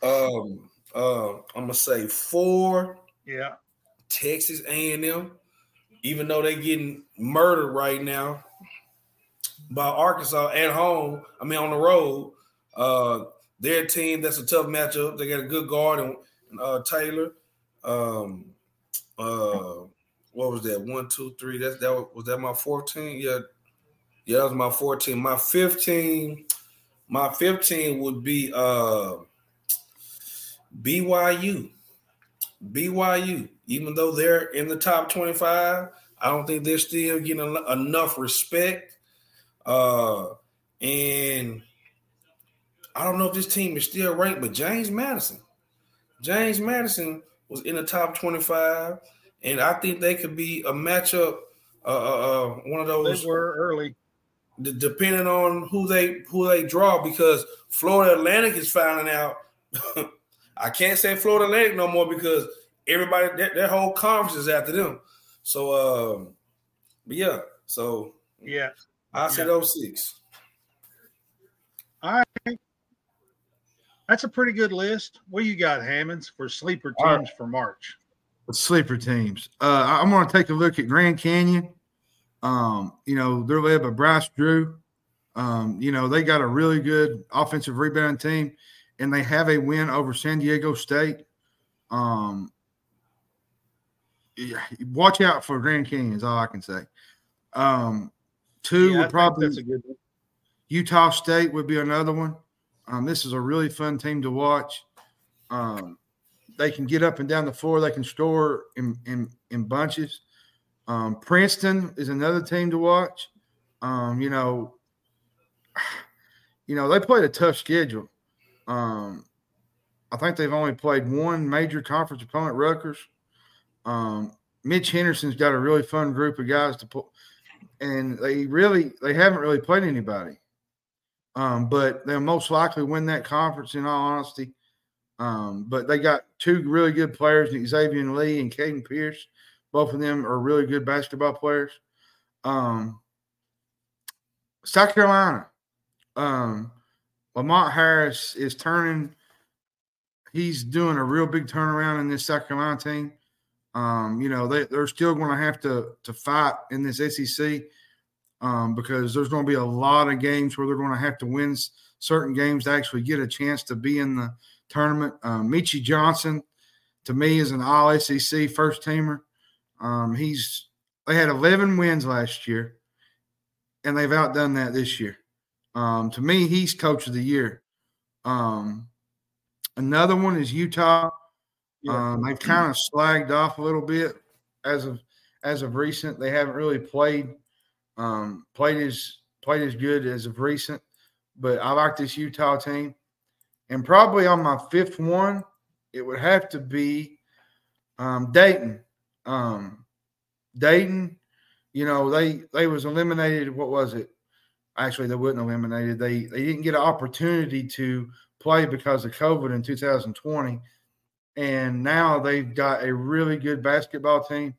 Um, uh, I'm gonna say four. Yeah, Texas A&M, even though they're getting murdered right now by Arkansas at home, I mean on the road, uh, their team that's a tough matchup. They got a good guard and uh, Taylor. Um, uh, what was that? One, two, three. That's that was, that my 14? Yeah, yeah, that was my 14. My 15, my 15 would be uh BYU. BYU, even though they're in the top 25, I don't think they're still getting enough respect. Uh, and I don't know if this team is still ranked, but James Madison, James Madison was in the top 25, and I think they could be a matchup. Uh, uh, uh one of those they were early. d- depending on who they who they draw because Florida Atlantic is finding out. I can't say Florida Atlantic no more because everybody their, their whole conference is after them. So um but yeah, so Yeah, I said Yeah. those six. That's a pretty good list. What you got, Hammonds, for sleeper All right. teams for March? The sleeper teams. Uh, I- I'm going to take a look at Grand Canyon. Um, you know, they're led by Bryce Drew. Um, you know, they got a really good offensive rebound team, and they have a win over San Diego State. Um, yeah, watch out for Grand Canyon is all I can say. Um, two Yeah, would probably that's a good one. Utah State would be another one. Um, this is a really fun team to watch. Um, they can get up and down the floor. They can score in in, in bunches. Um, Princeton is another team to watch. Um, you know, you know they played a tough schedule. Um, I think they've only played one major conference opponent, Rutgers. Um, Mitch Henderson's got a really fun group of guys to pull, and they really they haven't really played anybody. Um, but they'll most likely win that conference in all honesty. Um, but they got two really good players, Xaivian Lee and Caden Pierce. Both of them are really good basketball players. Um, South Carolina, um, Lamont Paris is turning. He's doing a real big turnaround in this South Carolina team. Um, you know, they, they're still going to have to to fight in this SEC um, because there's going to be a lot of games where they're going to have to win certain games to actually get a chance to be in the tournament. Um, Meechie Johnson, to me, is an All SEC first teamer. Um, he's they had 11 wins last year, and they've outdone that this year. Um, to me, he's coach of the year. Um, another one is Utah. Yeah. Um, they've kind of slagged off a little bit as of as of recent. They haven't really played um, played as played as good as of recent. But I like this Utah team, and probably on my fifth one, it would have to be um, Dayton. Um, Dayton, you know they they was eliminated. What was it? Actually, they wasn't eliminated. They they didn't get an opportunity to play because of COVID in 2020. And now they've got a really good basketball team.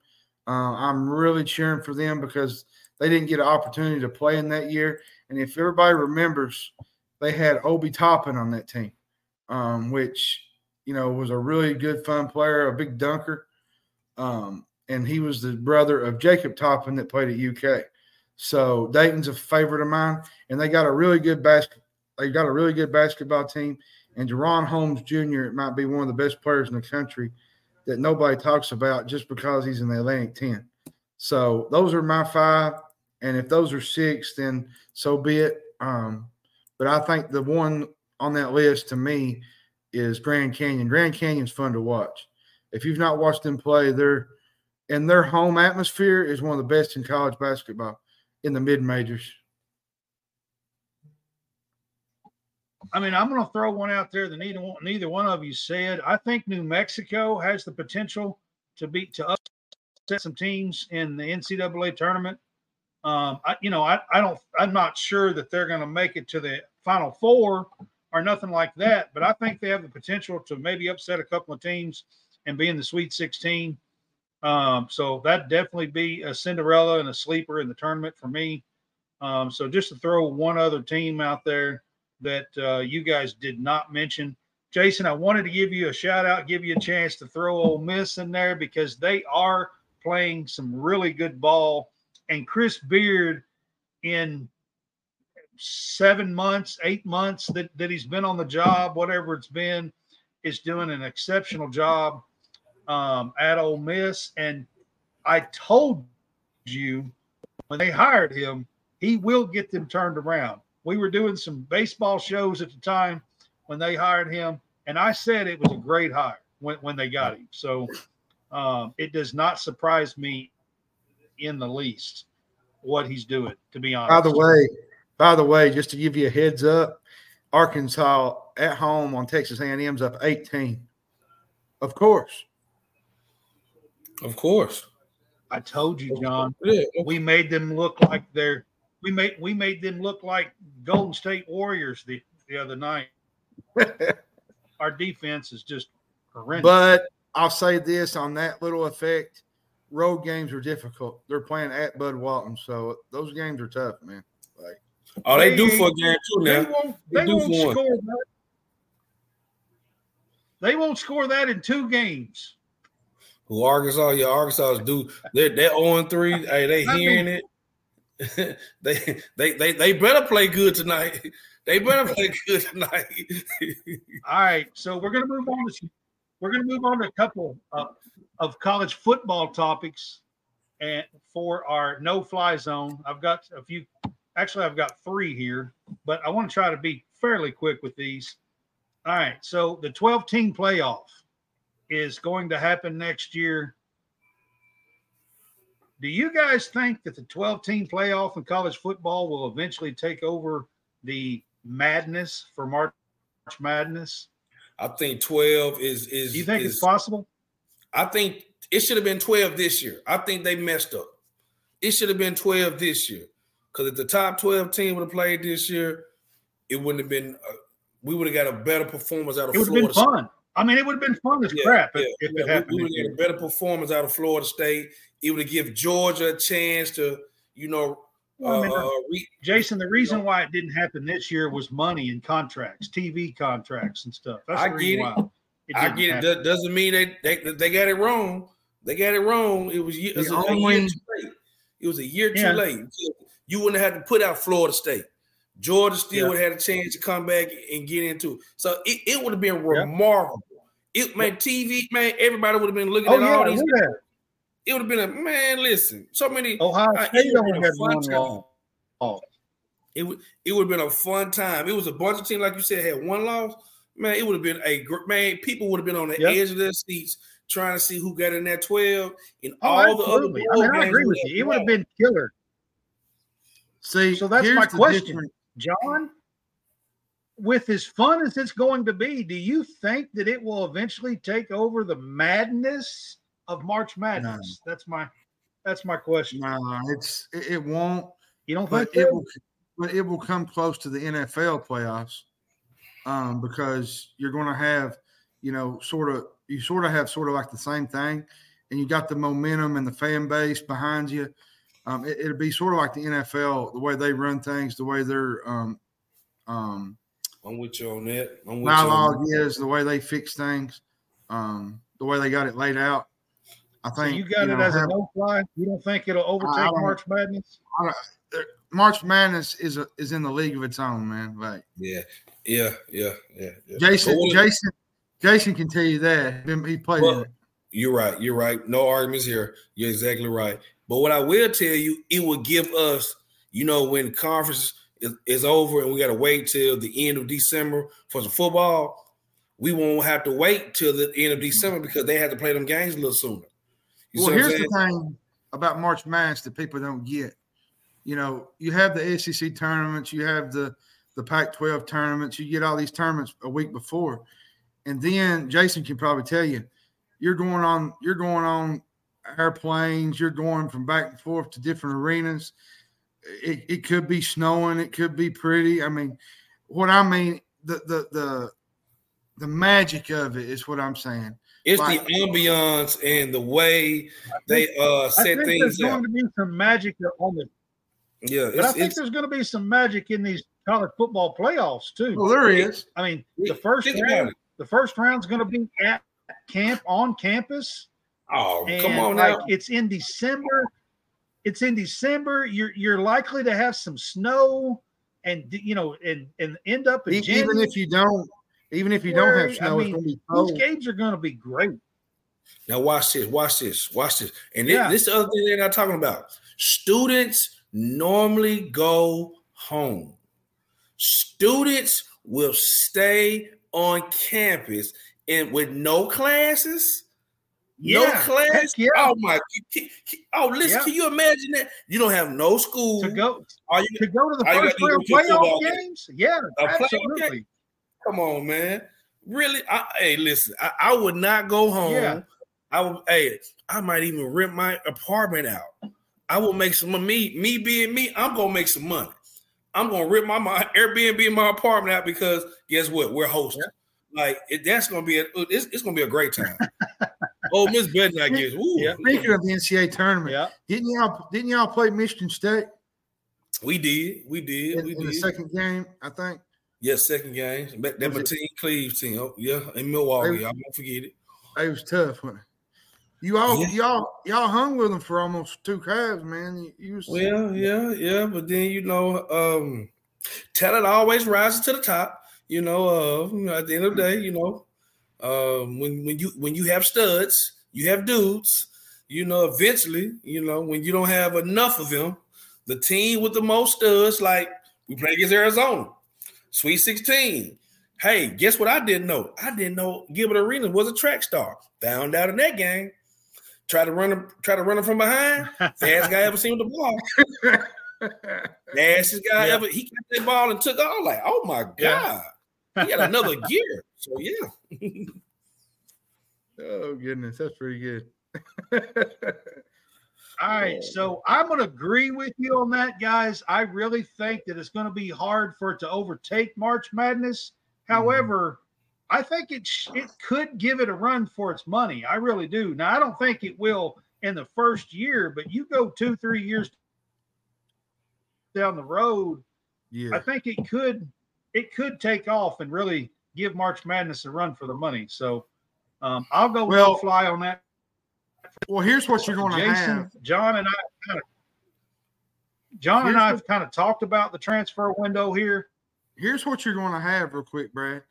Uh, I'm really cheering for them because they didn't get an opportunity to play in that year. And if everybody remembers, they had Obi Toppin on that team, um, which you know was a really good, fun player, a big dunker. Um, and he was the brother of Jacob Toppin that played at UK. So Dayton's a favorite of mine, and they got a really good basket. They got a really good basketball team, and DaRon Holmes Jr. might be one of the best players in the country that nobody talks about just because he's in the Atlantic 10. So those are my five. And if those are six, then so be it. Um, but I think the one on that list to me is Grand Canyon. Grand Canyon's fun to watch. If you've not watched them play, they're and their home atmosphere is one of the best in college basketball in the mid majors. I mean, I'm going to throw one out there that neither one, neither one of you said. I think New Mexico has the potential to beat to upset some teams in the NCAA tournament. Um, I, you know, I, I don't, I'm not sure that they're going to make it to the Final Four or nothing like that, but I think they have the potential to maybe upset a couple of teams and be in the Sweet 16. Um, so that definitely be a Cinderella and a sleeper in the tournament for me. Um, so just to throw one other team out there that uh, you guys did not mention. Jason, I wanted to give you a shout out, give you a chance to throw Ole Miss in there because they are playing some really good ball. And Chris Beard, in seven months, eight months that, that he's been on the job, whatever it's been, is doing an exceptional job um, at Ole Miss. And I told you when they hired him, he will get them turned around we were doing some baseball shows at the time when they hired him, and I said it was a great hire when, when they got him. So um, it does not surprise me in the least what he's doing. To be honest. By the way, by the way, just to give you a heads up, Arkansas at home on Texas A&M's up 18. Of course. Of course. I told you, John. We made them look like they're we made we made them look like Golden State Warriors the, the other night. Our defense is just horrendous. But I'll say this on that little effect: road games are difficult. They're playing at Bud Walton, so those games are tough, man. Like, oh, they, they do for a game too now. They won't, they they won't score that. They won't score that in two games. Who Arkansas? Yeah, Arkansas do. They're they're oh on three. Hey, they hearing it. they they they they better play good tonight. They better play good tonight. All right, so we're gonna move on to we're gonna move on to a couple of, of college football topics, and for our no fly zone, I've got a few. Actually, I've got three here, but I want to try to be fairly quick with these. All right, so the 12 team playoff is going to happen next year do you guys think that the 12 team playoff in college football will eventually take over the madness for March Madness? I think 12 is is you think is, it's possible? I think it should have been 12 this year. I think they messed up. It should have been 12 this year. Because if the top 12 team would have played this year, it wouldn't have been uh, we would have got a better performance out of it would Florida. have been fun. I mean, it would have been fun as yeah, crap yeah, if, yeah. it happened. We would get a better performance out of Florida State. It would have give Georgia a chance to, you know, well, I mean, uh, re- Jason, the reason why it didn't happen this year was money and contracts, TV contracts and stuff. That's I get it. it I get happen. it. Doesn't mean they, they they got it wrong. They got it wrong. It was, it was a, a, year too late. It was a year too late. You wouldn't have had to put out Florida State. Georgia still yeah. would have had a chance to come back and get into it. So it, it would have been remarkable. Yeah. It man, TV, man, everybody would have been looking oh, at yeah, all these. It would have been a man. Listen, so many. Ohio uh, State only had one loss. Oh. It would it would have been a fun time. It was a bunch of teams, like you said, had one loss. Man, it would have been a group. man. People would have been on the yep. edge of their seats trying to see who got in that twelve, and oh, all absolutely. the other. I, mean, I agree with you. It would have been killer. See, so that's my question. John, with as fun as it's going to be, do you think that it will eventually take over the madness of March Madness? No. That's my that's my question. No, it's it, it won't. You don't think it will but it will come close to the NFL playoffs. um, because you're going to have, you know, sort of you sort of have sort of like the same thing, and you got the momentum and the fan base behind you. Um, it, will be sort of like the NFL, the way they run things, the way they're um, um, I'm with you on that. I'm with dialogue you is the way they fix things, um, the way they got it laid out. I think so you got you it know, as have, a no fly. You don't think it'll overtake March Madness? March Madness is a, is in the league of its own, man. Like yeah, yeah, yeah, yeah. yeah. Jason, Jason, Jason can tell you that he played well, You're right. You're right. No arguments here. You're exactly right. But what I will tell you, it will give us, you know, when conference is, is over and we got to wait till the end of December for some football, we won't have to wait till the end of December because they have to play them games a little sooner. You well, here's the thing about March Madness that people don't get. You know, you have the SEC tournaments, you have the the Pac-12 tournaments, you get all these tournaments a week before, and then Jason can probably tell you, you're going on, you're going on airplanes, you're going from back and forth to different arenas. It, it could be snowing, it could be pretty. I mean, what I mean, the the the the magic of it is what I'm saying. It's like, the ambiance and the way they uh set I think things there's up. going to be some magic on the yeah, but I think there's going to be some magic in these college football playoffs too. Well, there is. I mean, the first round, the first round's going to be at camp on campus. Oh, come on like, now! It's in December. It's in December. You're you're likely to have some snow, and you know, and and end up in even January. if you don't, even if you don't have snow, I mean, these games are going to be great. Now watch this, watch this, watch this, and yeah. this, this other thing they're not talking about. Students normally go home. Students will stay on campus and with no classes. Yeah, no class. Yeah. Oh my! Oh, listen. Yeah. Can you imagine that? You don't have no school to go. Are you to go to the first round playoff games? Yeah, absolutely. Game? Come on, man. Really? I, hey, listen. I, I, would not go home. Yeah. I would. Hey, I might even rent my apartment out. I will make some me, me being me, I'm gonna make some money. I'm gonna rip my, my Airbnb in my apartment out because guess what? We're hosting. Yeah. Like it, that's gonna be a it's, it's, gonna be a great time. oh, Miss Bednar, I guess. Yeah. Speaking of the NCAA tournament, yeah. didn't y'all didn't y'all play Michigan State? We did, we did, in, we in did. the second game, I think. Yes, yeah, second game. That, that my team, Cleaves team. Oh, yeah, in Milwaukee. I won't forget it. It was tough. Wasn't? You all yeah. y'all y'all hung with them for almost two calves, man. You, you was, well, yeah, yeah, but then you know, um, talent always rises to the top. You know, uh, at the end of the day, you know, um, when when you when you have studs, you have dudes. You know, eventually, you know, when you don't have enough of them, the team with the most studs, like we played against Arizona, Sweet 16. Hey, guess what? I didn't know. I didn't know Gilbert Arenas was a track star. Found out in that game. Try to run him, try to run him from behind. Fastest guy ever seen with the ball. Fastest guy yeah. ever. He got that ball and took off. Like, oh my god, yeah. he got another gear. So yeah. oh goodness, that's pretty good. All right, so I'm going to agree with you on that, guys. I really think that it's going to be hard for it to overtake March Madness. Mm-hmm. However, I think it sh- it could give it a run for its money. I really do. Now I don't think it will in the first year, but you go two three years down the road, yeah, I think it could it could take off and really give March Madness a run for the money. So um, I'll go well, fly on that. Well, here's what you're going to have. John and I kind of John here's and I have kind of talked about the transfer window here. Here's what you're going to have, real quick, Brad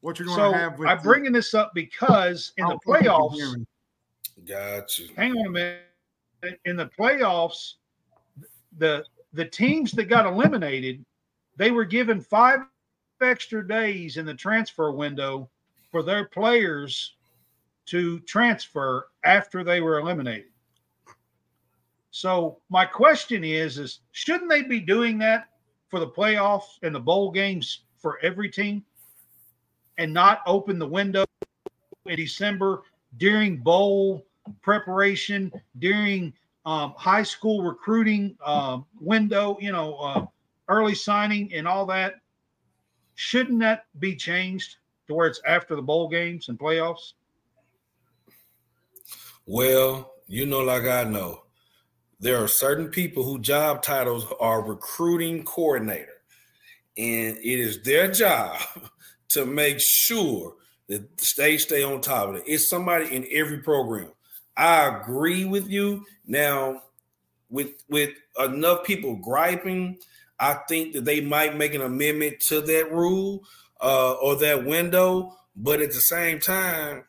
what you're going so to have. With. I'm bringing this up because in the playoffs, got you. Hang on a minute. In the playoffs, the the teams that got eliminated, they were given five extra days in the transfer window for their players to transfer after they were eliminated. So my question is: is shouldn't they be doing that for the playoffs and the bowl games for every team? and not open the window in December during bowl preparation, during um, high school recruiting uh, window, you know, uh, early signing and all that. shouldn't that be changed to where it's after the bowl games and playoffs? Well, you know, like I know, there are certain people who job titles are recruiting coordinator, and it is their job to make sure that they stay on top of it. It's somebody in every program. I agree with you. Now, with with enough people griping, I think that they might make an amendment to that rule uh, or that window. But at the same time,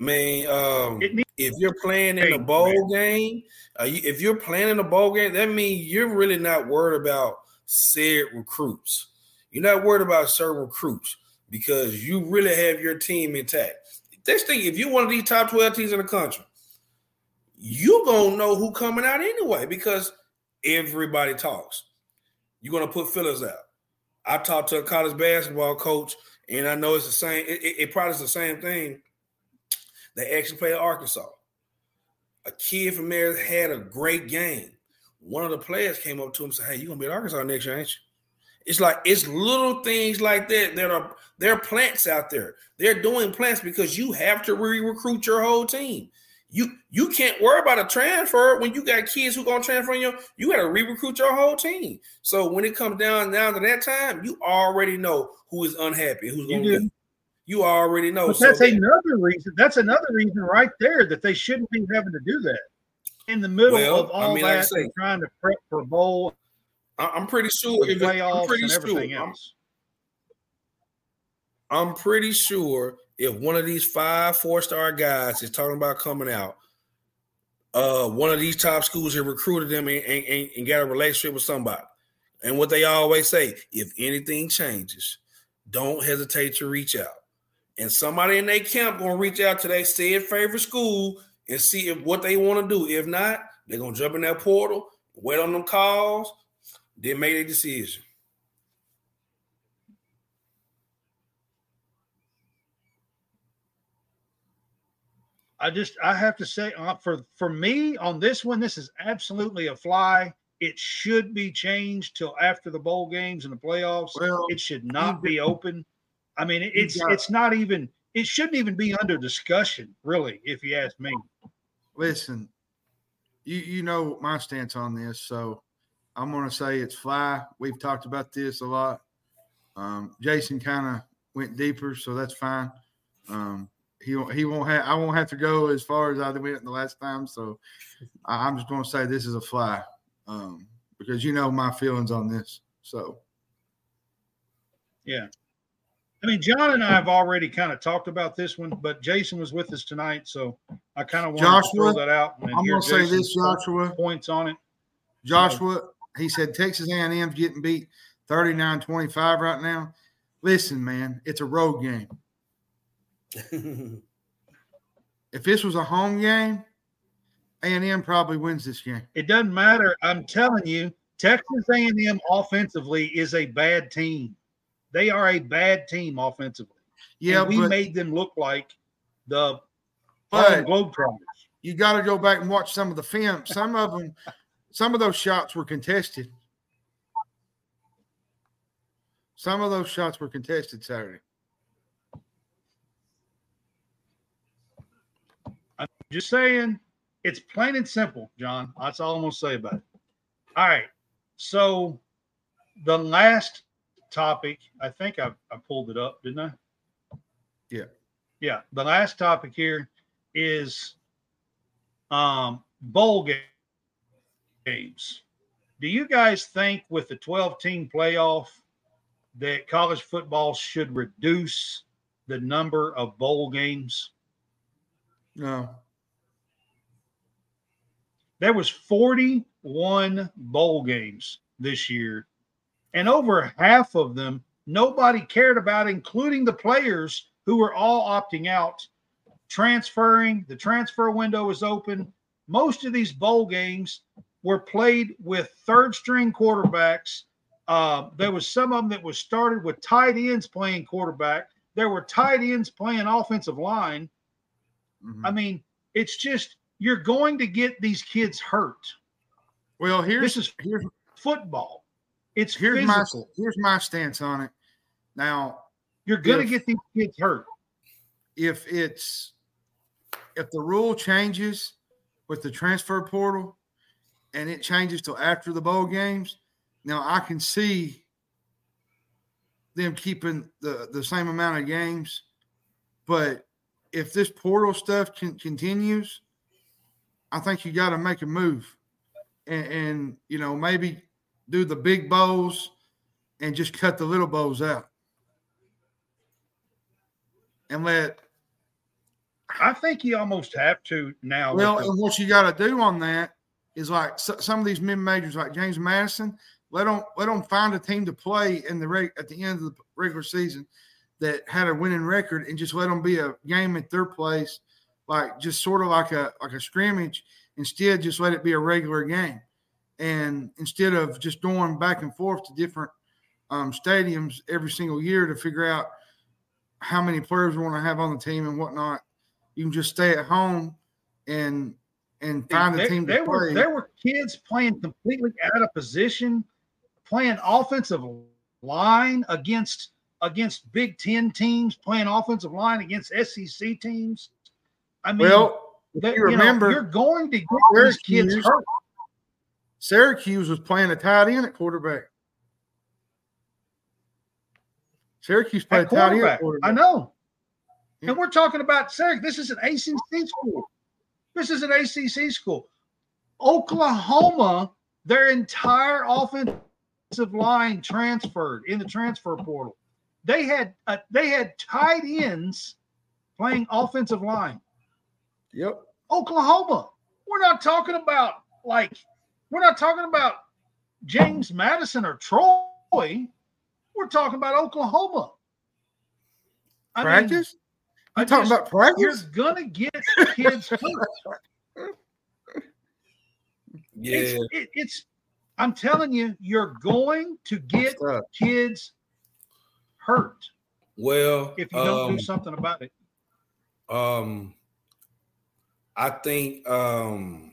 man, um, if you're playing in a bowl game, uh, if you're playing in a bowl game, that means you're really not worried about said recruits. You're not worried about certain recruits because you really have your team intact. This thing, if you're one of these top 12 teams in the country—you're gonna know who coming out anyway because everybody talks. You're gonna put fillers out. I talked to a college basketball coach, and I know it's the same. It, it, it probably is the same thing. They actually played Arkansas. A kid from there had a great game. One of the players came up to him and said, "Hey, you're gonna be at Arkansas next year, ain't you?" It's like it's little things like that that are there are plants out there. They're doing plants because you have to re-recruit your whole team. You you can't worry about a transfer when you got kids who gonna transfer you. You got to re-recruit your whole team. So when it comes down down to that time, you already know who is unhappy, who's gonna you, already know. But so that's another reason. That's another reason right there that they shouldn't be having to do that in the middle well, of all I mean, that, like say, trying to prep for bowl. I'm pretty sure. If I'm pretty sure. I'm, I'm pretty sure if one of these five four star guys is talking about coming out, uh, one of these top schools have recruited them and, and, and got a relationship with somebody. And what they always say, if anything changes, don't hesitate to reach out. And somebody in their camp gonna reach out to their said favorite school and see if what they want to do. If not, they're gonna jump in that portal, wait on them calls, then make a decision. I just I have to say uh, for for me on this one, this is absolutely a fly. It should be changed till after the bowl games and the playoffs. Well, it should not be open. I mean, it's it's not even it shouldn't even be under discussion, really, if you ask me. Listen, you you know my stance on this, so I'm going to say it's fly. We've talked about this a lot. Um, Jason kind of went deeper, so that's fine. Um, he he won't have I won't have to go as far as I went the last time. So I, am just going to say this is a fly um, because you know my feelings on this. So yeah, I mean John and I have already kind of talked about this one, but Jason was with us tonight, so I kind of want to throw that out. And I'm going to say this, Joshua points on it. Joshua, he said Texas A&M's getting beat 39-25 right now. Listen, man, it's a road game. if this was a home game, A&M probably wins this game. It doesn't matter. I'm telling you, Texas A&M offensively is a bad team. They are a bad team offensively. Yeah, and we but, made them look like the Harlem Globetrotters. You got to go back and watch some of the film. Some of them, some of those shots were contested. Some of those shots were contested Saturday. I'm just saying, it's plain and simple, John. That's all I'm going to say about it. All right. So the last topic, I think I, I pulled it up, didn't I? Yeah. Yeah. The last topic here is um, bowl games. Do you guys think with the 12 team playoff that college football should reduce the number of bowl games? No there was 41 bowl games this year and over half of them nobody cared about including the players who were all opting out transferring the transfer window was open most of these bowl games were played with third string quarterbacks uh, there was some of them that was started with tight ends playing quarterback there were tight ends playing offensive line mm-hmm. i mean it's just you're going to get these kids hurt. Well, here's this is here's football. It's here's physical. my here's my stance on it. Now, You're going If- get these kids hurt. if it's if the rule changes with the transfer portal and it changes till after the bowl games, now I can see them keeping the the same amount of games. But if this portal stuff can, continues, I think you got to make a move, and, and you know maybe do the big bowls and just cut the little bowls out, and let I think you almost have to now. Well, and what you got to do on that is like so, some of these mid majors, like James Madison, let them let them find a team to play in the reg, at the end of the regular season that had a winning record, and just let them be a game at their place, like just sort of like a like a scrimmage. Instead, just let it be a regular game, and instead of just going back and forth to different um, stadiums every single year to figure out how many players we want to have on the team and whatnot, you can just stay at home and and find a they, team to they were play. there were kids playing completely out of position, playing offensive line against against Big Ten teams, playing offensive line against SEC teams. I mean, well, they- you know, remember, you're going to get these kids hurt. Syracuse was playing a tight end at quarterback. Syracuse played tight end at quarterback. quarterback. I know. Yeah. And we're talking about Syracuse. This is an ACC school. This is an ACC school. Oklahoma, their entire offensive line transferred in the transfer portal. They had uh, they had tight ends playing offensive line. Yep. Oklahoma. We're not talking about like we're not talking about James Madison or Troy. We're talking about Oklahoma. I mean, Practice? I you talking just- about practice. you're practice? gonna get kids hurt. Yeah, It's, it, it's I'm telling you, you're going to get kids hurt well, if you don't um, do something about it. Um, I think um,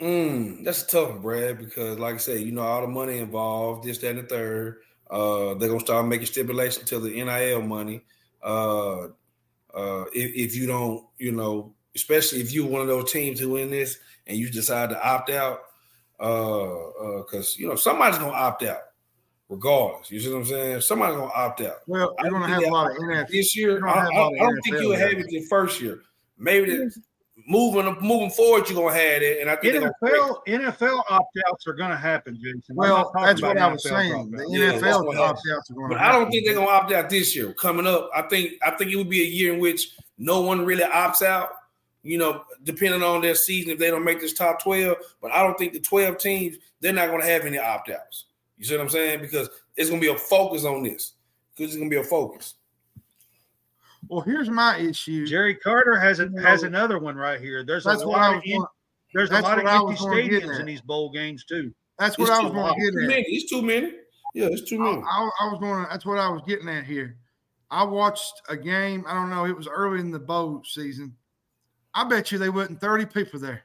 mm, that's a tough, Brad, because like I said, you know, all the money involved, this, that, and the third. Uh, they're gonna start making stipulations to the NIL money. Uh, uh, if, if you don't, you know, especially if you're one of those teams who in this and you decide to opt out, uh, uh, because you know somebody's gonna opt out, regardless. You see what I'm saying? Somebody's gonna opt out Well, I to have a lot of NFL. this year. You're I, gonna have a I- lot of I don't think you'll have it the first year. Maybe the, moving moving forward, you're gonna have it, and I think NFL NFL opt outs are going to happen, Jason. Well, that's what I was NFL saying. The Yeah, NFL opt outs are going But to I don't think they're gonna opt out this year. Coming up, I think I think it would be a year in which no one really opts out. You know, depending on their season, if they don't make this top twelve. But I don't think the twelve teams they're not gonna have any opt outs. You see what I'm saying? Because it's gonna be a focus on this. Because it's gonna be a focus. Well, here's my issue. Jerry Carter has a, You has another one right here. There's a That's what I lot was of in, going, there's a lot of empty was gonna get stadiums in these bowl games too. that's what It's I was too, going to too get at. many. It's too many. Yeah, it's too many. I, I was going to, that's what I was getting at here. I watched a game. I don't know. It was early in the bowl season. I bet you they wasn't 30 people there.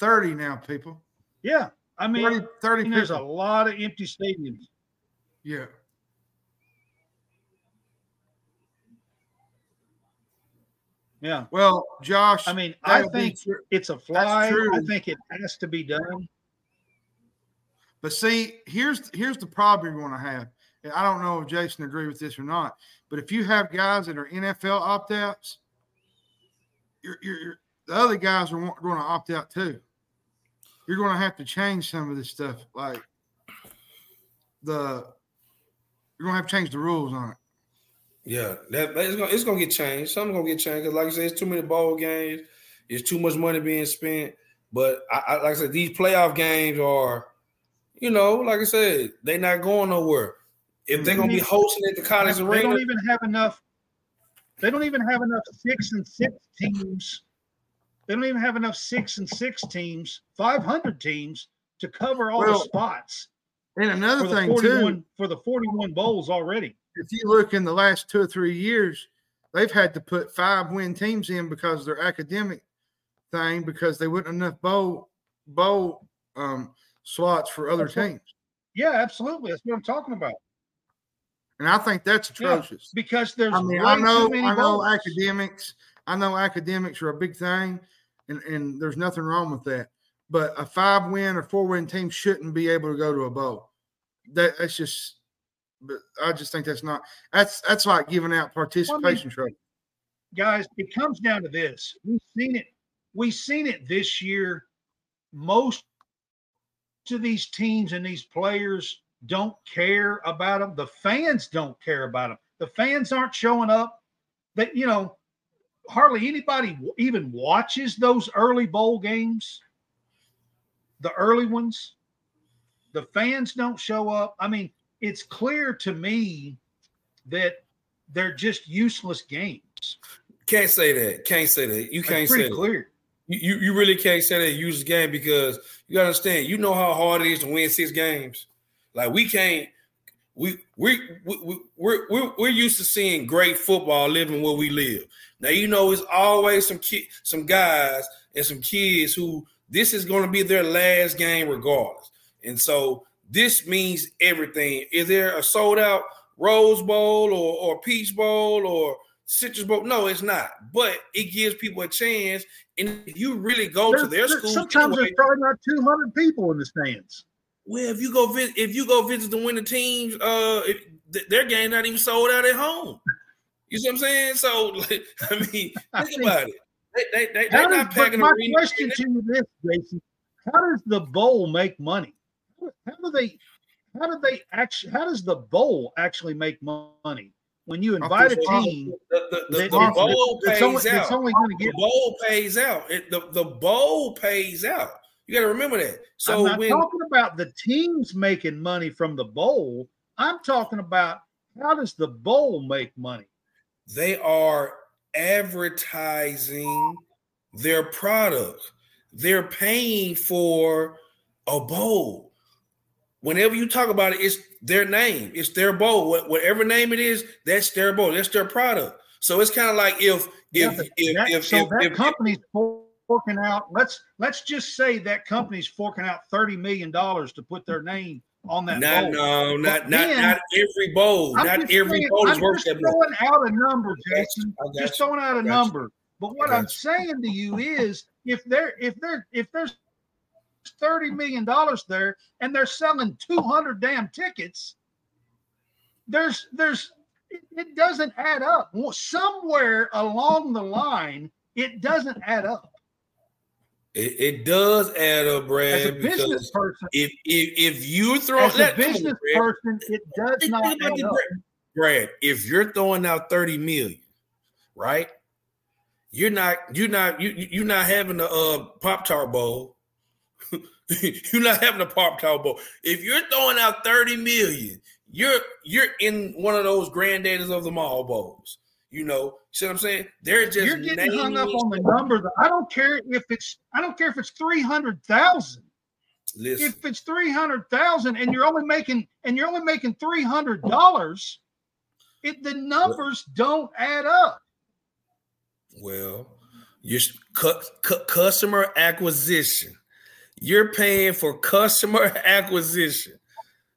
30 now, people. Yeah, I mean, 30, 30 I mean, there's a lot of empty stadiums. Yeah. Yeah, Well, Josh, I mean, I think it's a fly. I true. think it has to be done. But see, here's here's the problem you're going to have. And I don't know if Jason agree with this or not, but if you have guys that are NFL opt outs, you're, you're, you're, the other guys are going to opt out too. You're going to have to change some of this stuff, like the you're going to have to change the rules on it. Yeah, that that- it's gonna it's gonna get changed. Something's gonna get changed because, like I said, it's too many bowl games. It's too much money being spent. But I, I like I said, these playoff games are, you know, like I said, they're not going nowhere. If they're gonna be mm-hmm. hosting at the college They arena, don't even have enough. They don't even have enough six and six teams. They don't even have enough six and six teams, five hundred teams to cover all Well, the spots And another for the thing too, for the forty-one bowls already. If you look in the last two or three years, they've had to put five win teams in because of their academic thing because they wouldn't enough bowl bowl um, slots for other teams. Yeah, absolutely. That's what I'm talking about. And I think that's atrocious. Yeah, because there's I mean, I know, I know academics. I know academics are a big thing, and, and there's nothing wrong with that. But a five win or four win team shouldn't be able to go to a bowl. That that's just. But I just think that's not. That's that's like giving out participation I mean, trophies. Guys, it comes down to this. We've seen it. We've seen it this year. Most of these teams and these players don't care about them. The fans don't care about them. The fans aren't showing up. That you know, hardly anybody even watches those early bowl games. The early ones. The fans don't show up. I mean, it's clear to me that they're just useless games. Can't say that. Can't say that. You can't say clear. That. You, you really can't say that useless game because you gotta understand. You know how hard it is to win six games. Like we can't. We we we we're, we're we're used to seeing great football living where we live. Now you know it's always some kid, some guys and some kids who this is going to be their last game regardless, and so this means everything. Is there a sold out Rose Bowl or or Peach Bowl or Citrus Bowl? No, it's not. But it gives people a chance. And if you really go there's, to their school, sometimes anyway, there's probably not 200 people in the stands. Well, if you go visit, if you go visit the winning teams, uh, if, their game not even sold out at home. You see what I'm saying? So, like, I mean, think about it. They, they, they, they're not packing. My question to you is, Jason: How does the bowl make money? How do they? How do they actually? How does the bowl actually make money? When you invite a team, the, the, the, the bowl pays only, out. Only the bowl pays out. It, the, the bowl pays out. You got to remember that. So I'm not when, talking about the teams making money from the bowl. I'm talking about how does the bowl make money? They are advertising their product. They're paying for a bowl. Whenever you talk about it, it's their name. It's their bowl. Whatever name it is, that's their bowl. That's their product. So it's kind of like if if yeah, if, that, if, so if, that if, company's forking out. Let's let's just say that company's forking out thirty million dollars to put their name on that. Not, bowl. No, not not not every bowl. I'm not every saying, bowl is I'm worth that. Throwing out a number, Jason. Just throwing out a number. You. But what I'm saying to you is, if there if there if there's thirty million dollars there and they're selling two hundred damn tickets, there's there's it, doesn't add up. Somewhere along the line, it doesn't add up. It, it, does add up, Brad. As a business person, if if, if you throw as a business on, person, it does not add up. Brad, if you're throwing out thirty million, right? You're not you're not you you're not having a uh, pop tart bowl. you're not having a pop bowl. If you're throwing out thirty million, you're you're in one of those granddaddies of the mall bowls. You know, see what I'm saying? They're just you're getting hung up on the number. I don't care if it's I don't care if it's three hundred thousand. If it's three hundred thousand and you're only making and you're only making three hundred dollars, it the numbers don't add up. Well, your cu- cu- customer acquisition. You're paying for customer acquisition.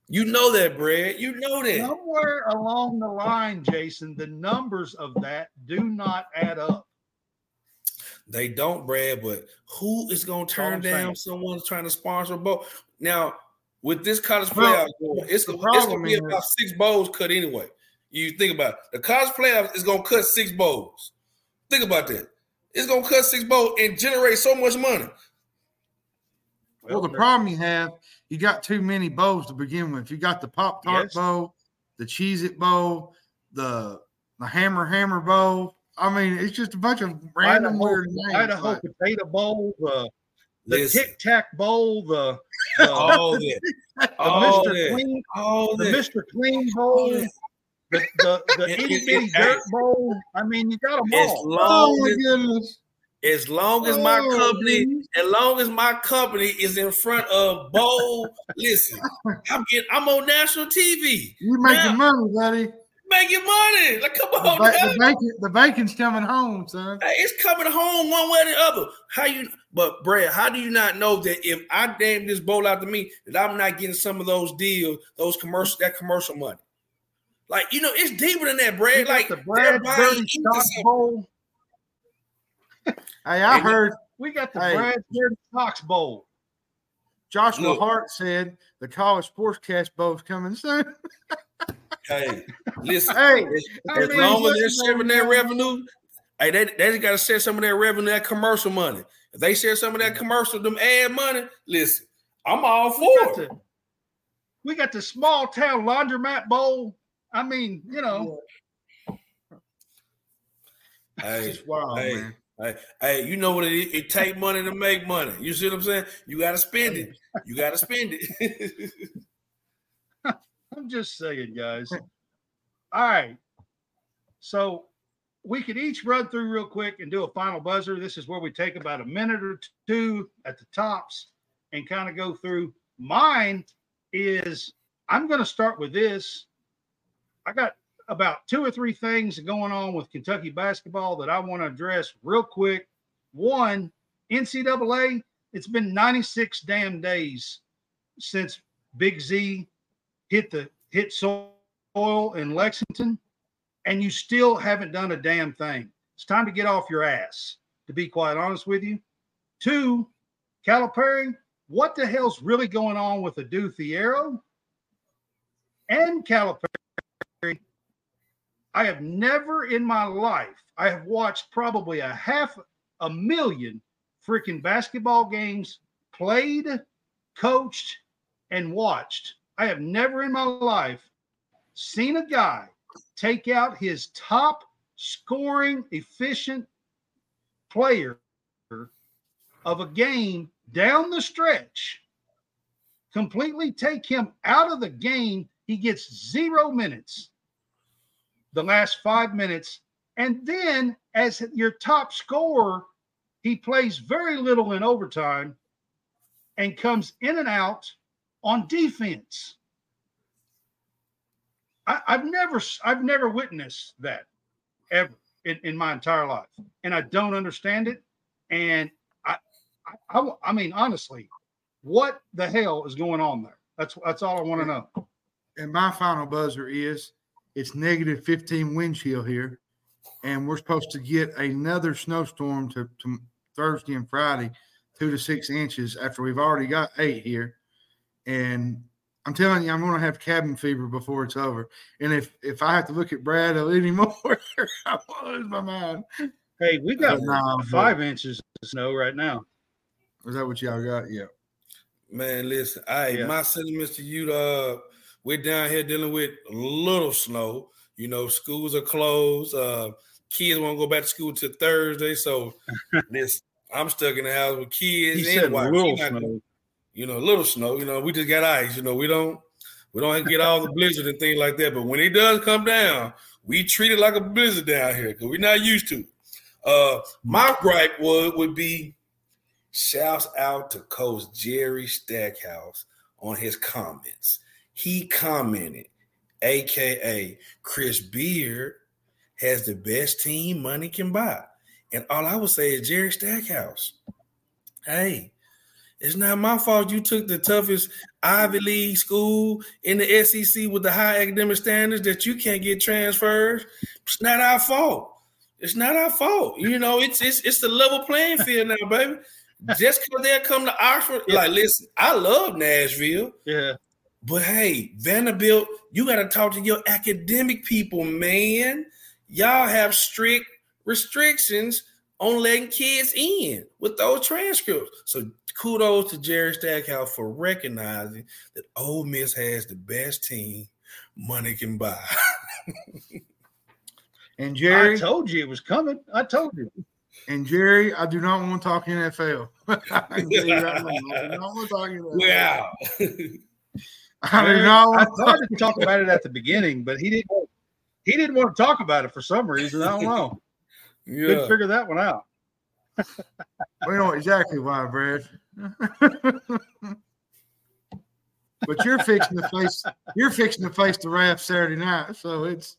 You know that, Brad. You know that. Somewhere along the line, Jason, the numbers of that do not add up. They don't, Brad. But who is going to turn down someone trying to sponsor a bowl? Now, with this college playoff, well, it's, it's going to be about six bowls cut anyway. You think about it. The college playoff is going to cut six bowls. Think about that. It's going to cut six bowls and generate so much money. Well, the problem you have you got too many bowls to begin with. You got the Pop Tart yes. bowl, the Cheez It bowl, the the Hammer Hammer bowl. I mean, it's just a bunch of random Idaho, weird names. Idaho like. potato bowl, the the Tic Tac bowl, the, the all the, all Mr. Clean, all the Mr. Clean bowl. The, the, the itty bitty dirt bowl. I mean, you got them all. oh my goodness. As long as my oh, company, as long as my company is in front of bowl, listen, I'm getting, I'm on national TV. You making now, money, buddy. Making money. Like, come The, on, ba- the, bacon, the bacon's coming home, son. Hey, it's coming home one way or the other. How you? But Brad, how do you not know that if I damn this bowl out to me, that I'm not getting some of those deals, those commercial, that commercial money? Like you know, it's deeper than that, Brad. Like the they're Brad buying into Bowl. Hey, I Hey, heard We got the Hey. Brad Bird Stocks Bowl. Joshua Look. Hart said the college sports sportscast bowl's coming soon. Hey, listen. Hey, I as mean, long as they're listen, sharing their revenue, hey, they, they just got to share some of their revenue, that commercial money. If they share some of that commercial, them ad money, listen, I'm all for it. we got the small town laundromat bowl. I mean, you know, Hey, it's wild, hey, man. Hey, hey, you know what it is? It take money to make money. You see what I'm saying? You got to spend it. You got to spend it. I'm just saying, guys. All right. So we could each run through real quick and do a final buzzer. This is where we take about a minute or two at the tops and kind of go through. Mine is I'm going to start with this. I got about two or three things going on with Kentucky basketball that I want to address real quick. One, NCAA, it's been 96 damn days since Big Z hit the hit soil in Lexington, and you still haven't done a damn thing. It's time to get off your ass, to be quite honest with you. Two, Calipari, what the hell's really going on with the Du Thiero and Calipari? I have never in my life, I have watched probably a half a million freaking basketball games played, coached, and watched. I have never in my life seen a guy take out his top scoring efficient player of a game down the stretch, completely take him out of the game. He gets zero minutes the last five minutes. And then, as your top scorer, he plays very little in overtime and comes in and out on defense. I, have never, I've never witnessed that ever in, in my entire life, and I don't understand it. And I, I, I, I mean, honestly, what the hell is going on there? That's that's all I want to know. And my final buzzer is it's negative 15 wind chill here, and we're supposed to get another snowstorm to, to Thursday and Friday, two to six inches after we've already got eight here. And I'm telling you, I'm going to have cabin fever before it's over. And if if I have to look at Brad anymore, I'm going to lose my mind. Hey, we got But nah, but- five inches of snow right now. Is that what y'all got? Yeah. Man, listen, I Yeah. my sentiments to you. Uh, we're down here dealing with a little snow. You know, schools are closed. Uh, kids won't go back to school till Thursday. So, this I'm stuck in the house with kids He and said wife. little not- snow. You know, little snow. You know, we just got ice. You know, we don't we don't get all the blizzard and things like that. But when it does come down, we treat it like a blizzard down here because we're not used to it. Uh, my gripe would would be shouts out to Coach Jerry Stackhouse on his comments. He commented, aka Chris Beard has the best team money can buy. And all I would say is Jerry Stackhouse. Hey, it's not my fault you took the toughest Ivy League school in the SEC with the high academic standards that you can't get transferred. It's not our fault. It's not our fault. You know, it's it's it's the level playing field now, baby. Just because they'll come to Oxford, like, listen, I love Nashville, Yeah. But hey, Vanderbilt, you got to talk to your academic people, man. Y'all have strict restrictions on letting kids in with those transcripts. So kudos to Jerry Stackhouse for recognizing that Ole Miss has the best team money can buy. And Jerry, I told you it was coming. I told you. and Jerry, I do not want to talk NFL. I can tell you right I do not want to talk NFL. We're out. I do not I want to talk about it at the beginning, but he didn't. He didn't want to talk about it for some reason. I don't know. Couldn't figure that one out. We know exactly why, Brad. but you're fixing to face you're fixing to face the Raft Saturday night, so it's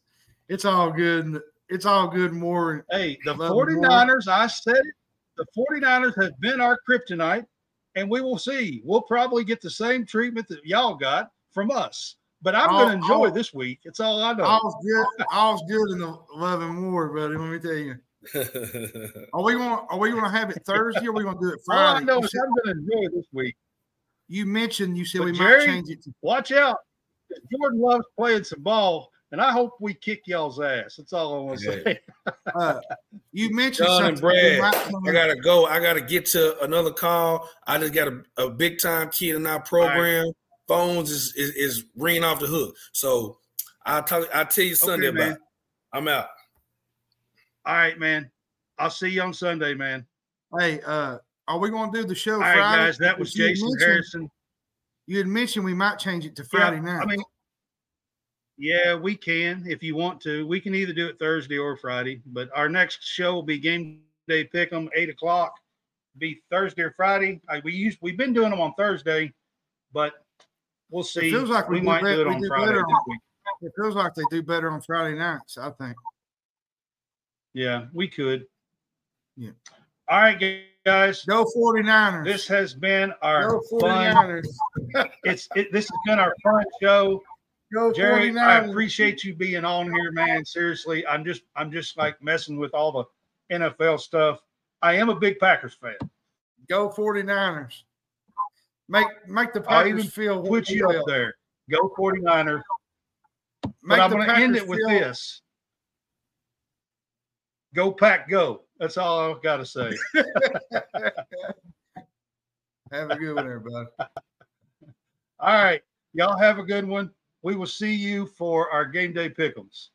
It's all good. It's all good. More. Hey, the Love more. 49ers, I said it. The 49ers have been our kryptonite, and we will see. We'll probably get the same treatment that y'all got from us. But I'm going to enjoy this week. It's all I know. All's good. All's good in the eleven more, buddy. Let me tell you. Are we going? Are we going to have it Thursday? or Are we going to do it all I Friday? know You, said- I'm going to enjoy this week. you mentioned you said But we Jerry- might change it to Watch out. Jordan loves playing some ball, and I hope we kick y'all's ass. That's all I want to Yeah. say. Uh, you mentioned Jon and something Brad, I gotta go. I gotta get to another call. I just got a, a big time kid in our program. Phones is, is is ringing off the hook. So I'll tell I'll tell you Sunday Okay, about. it. I'm out. All right, man. I'll see you on Sunday, man. Hey, uh, are we going to do the show All Friday? right, guys. That was Because you Jason mentioned- Harrison. You had mentioned we might change it to Friday Yeah, night. I mean, yeah, we can if you want to. We can either do it Thursday or Friday, but our next show will be game day pick 'em eight o'clock. Be Thursday or Friday. I, we use we've been doing them on Thursday, but we'll see. feels like we we might bet- do it on do Friday on- it feels like they do better on Friday nights. I think. Yeah, we could. Yeah. All right, guys. Go 49ers. This has been our Go fun. 49ers. It's it, this has been our fun show. Go Jerry, 49ers. I appreciate you being on here, man. Seriously, I'm just I'm just like messing with all the NFL stuff. I am a big Packers fan. Go 49ers. Make make the Packers even feel Put you up there. Go 49ers. Make But I'm going to end it with feel- this. Go pack, go. That's all I've got to say. Have a good one, everybody. All right. Y'all have a good one. We will see you for our game day pick'ems.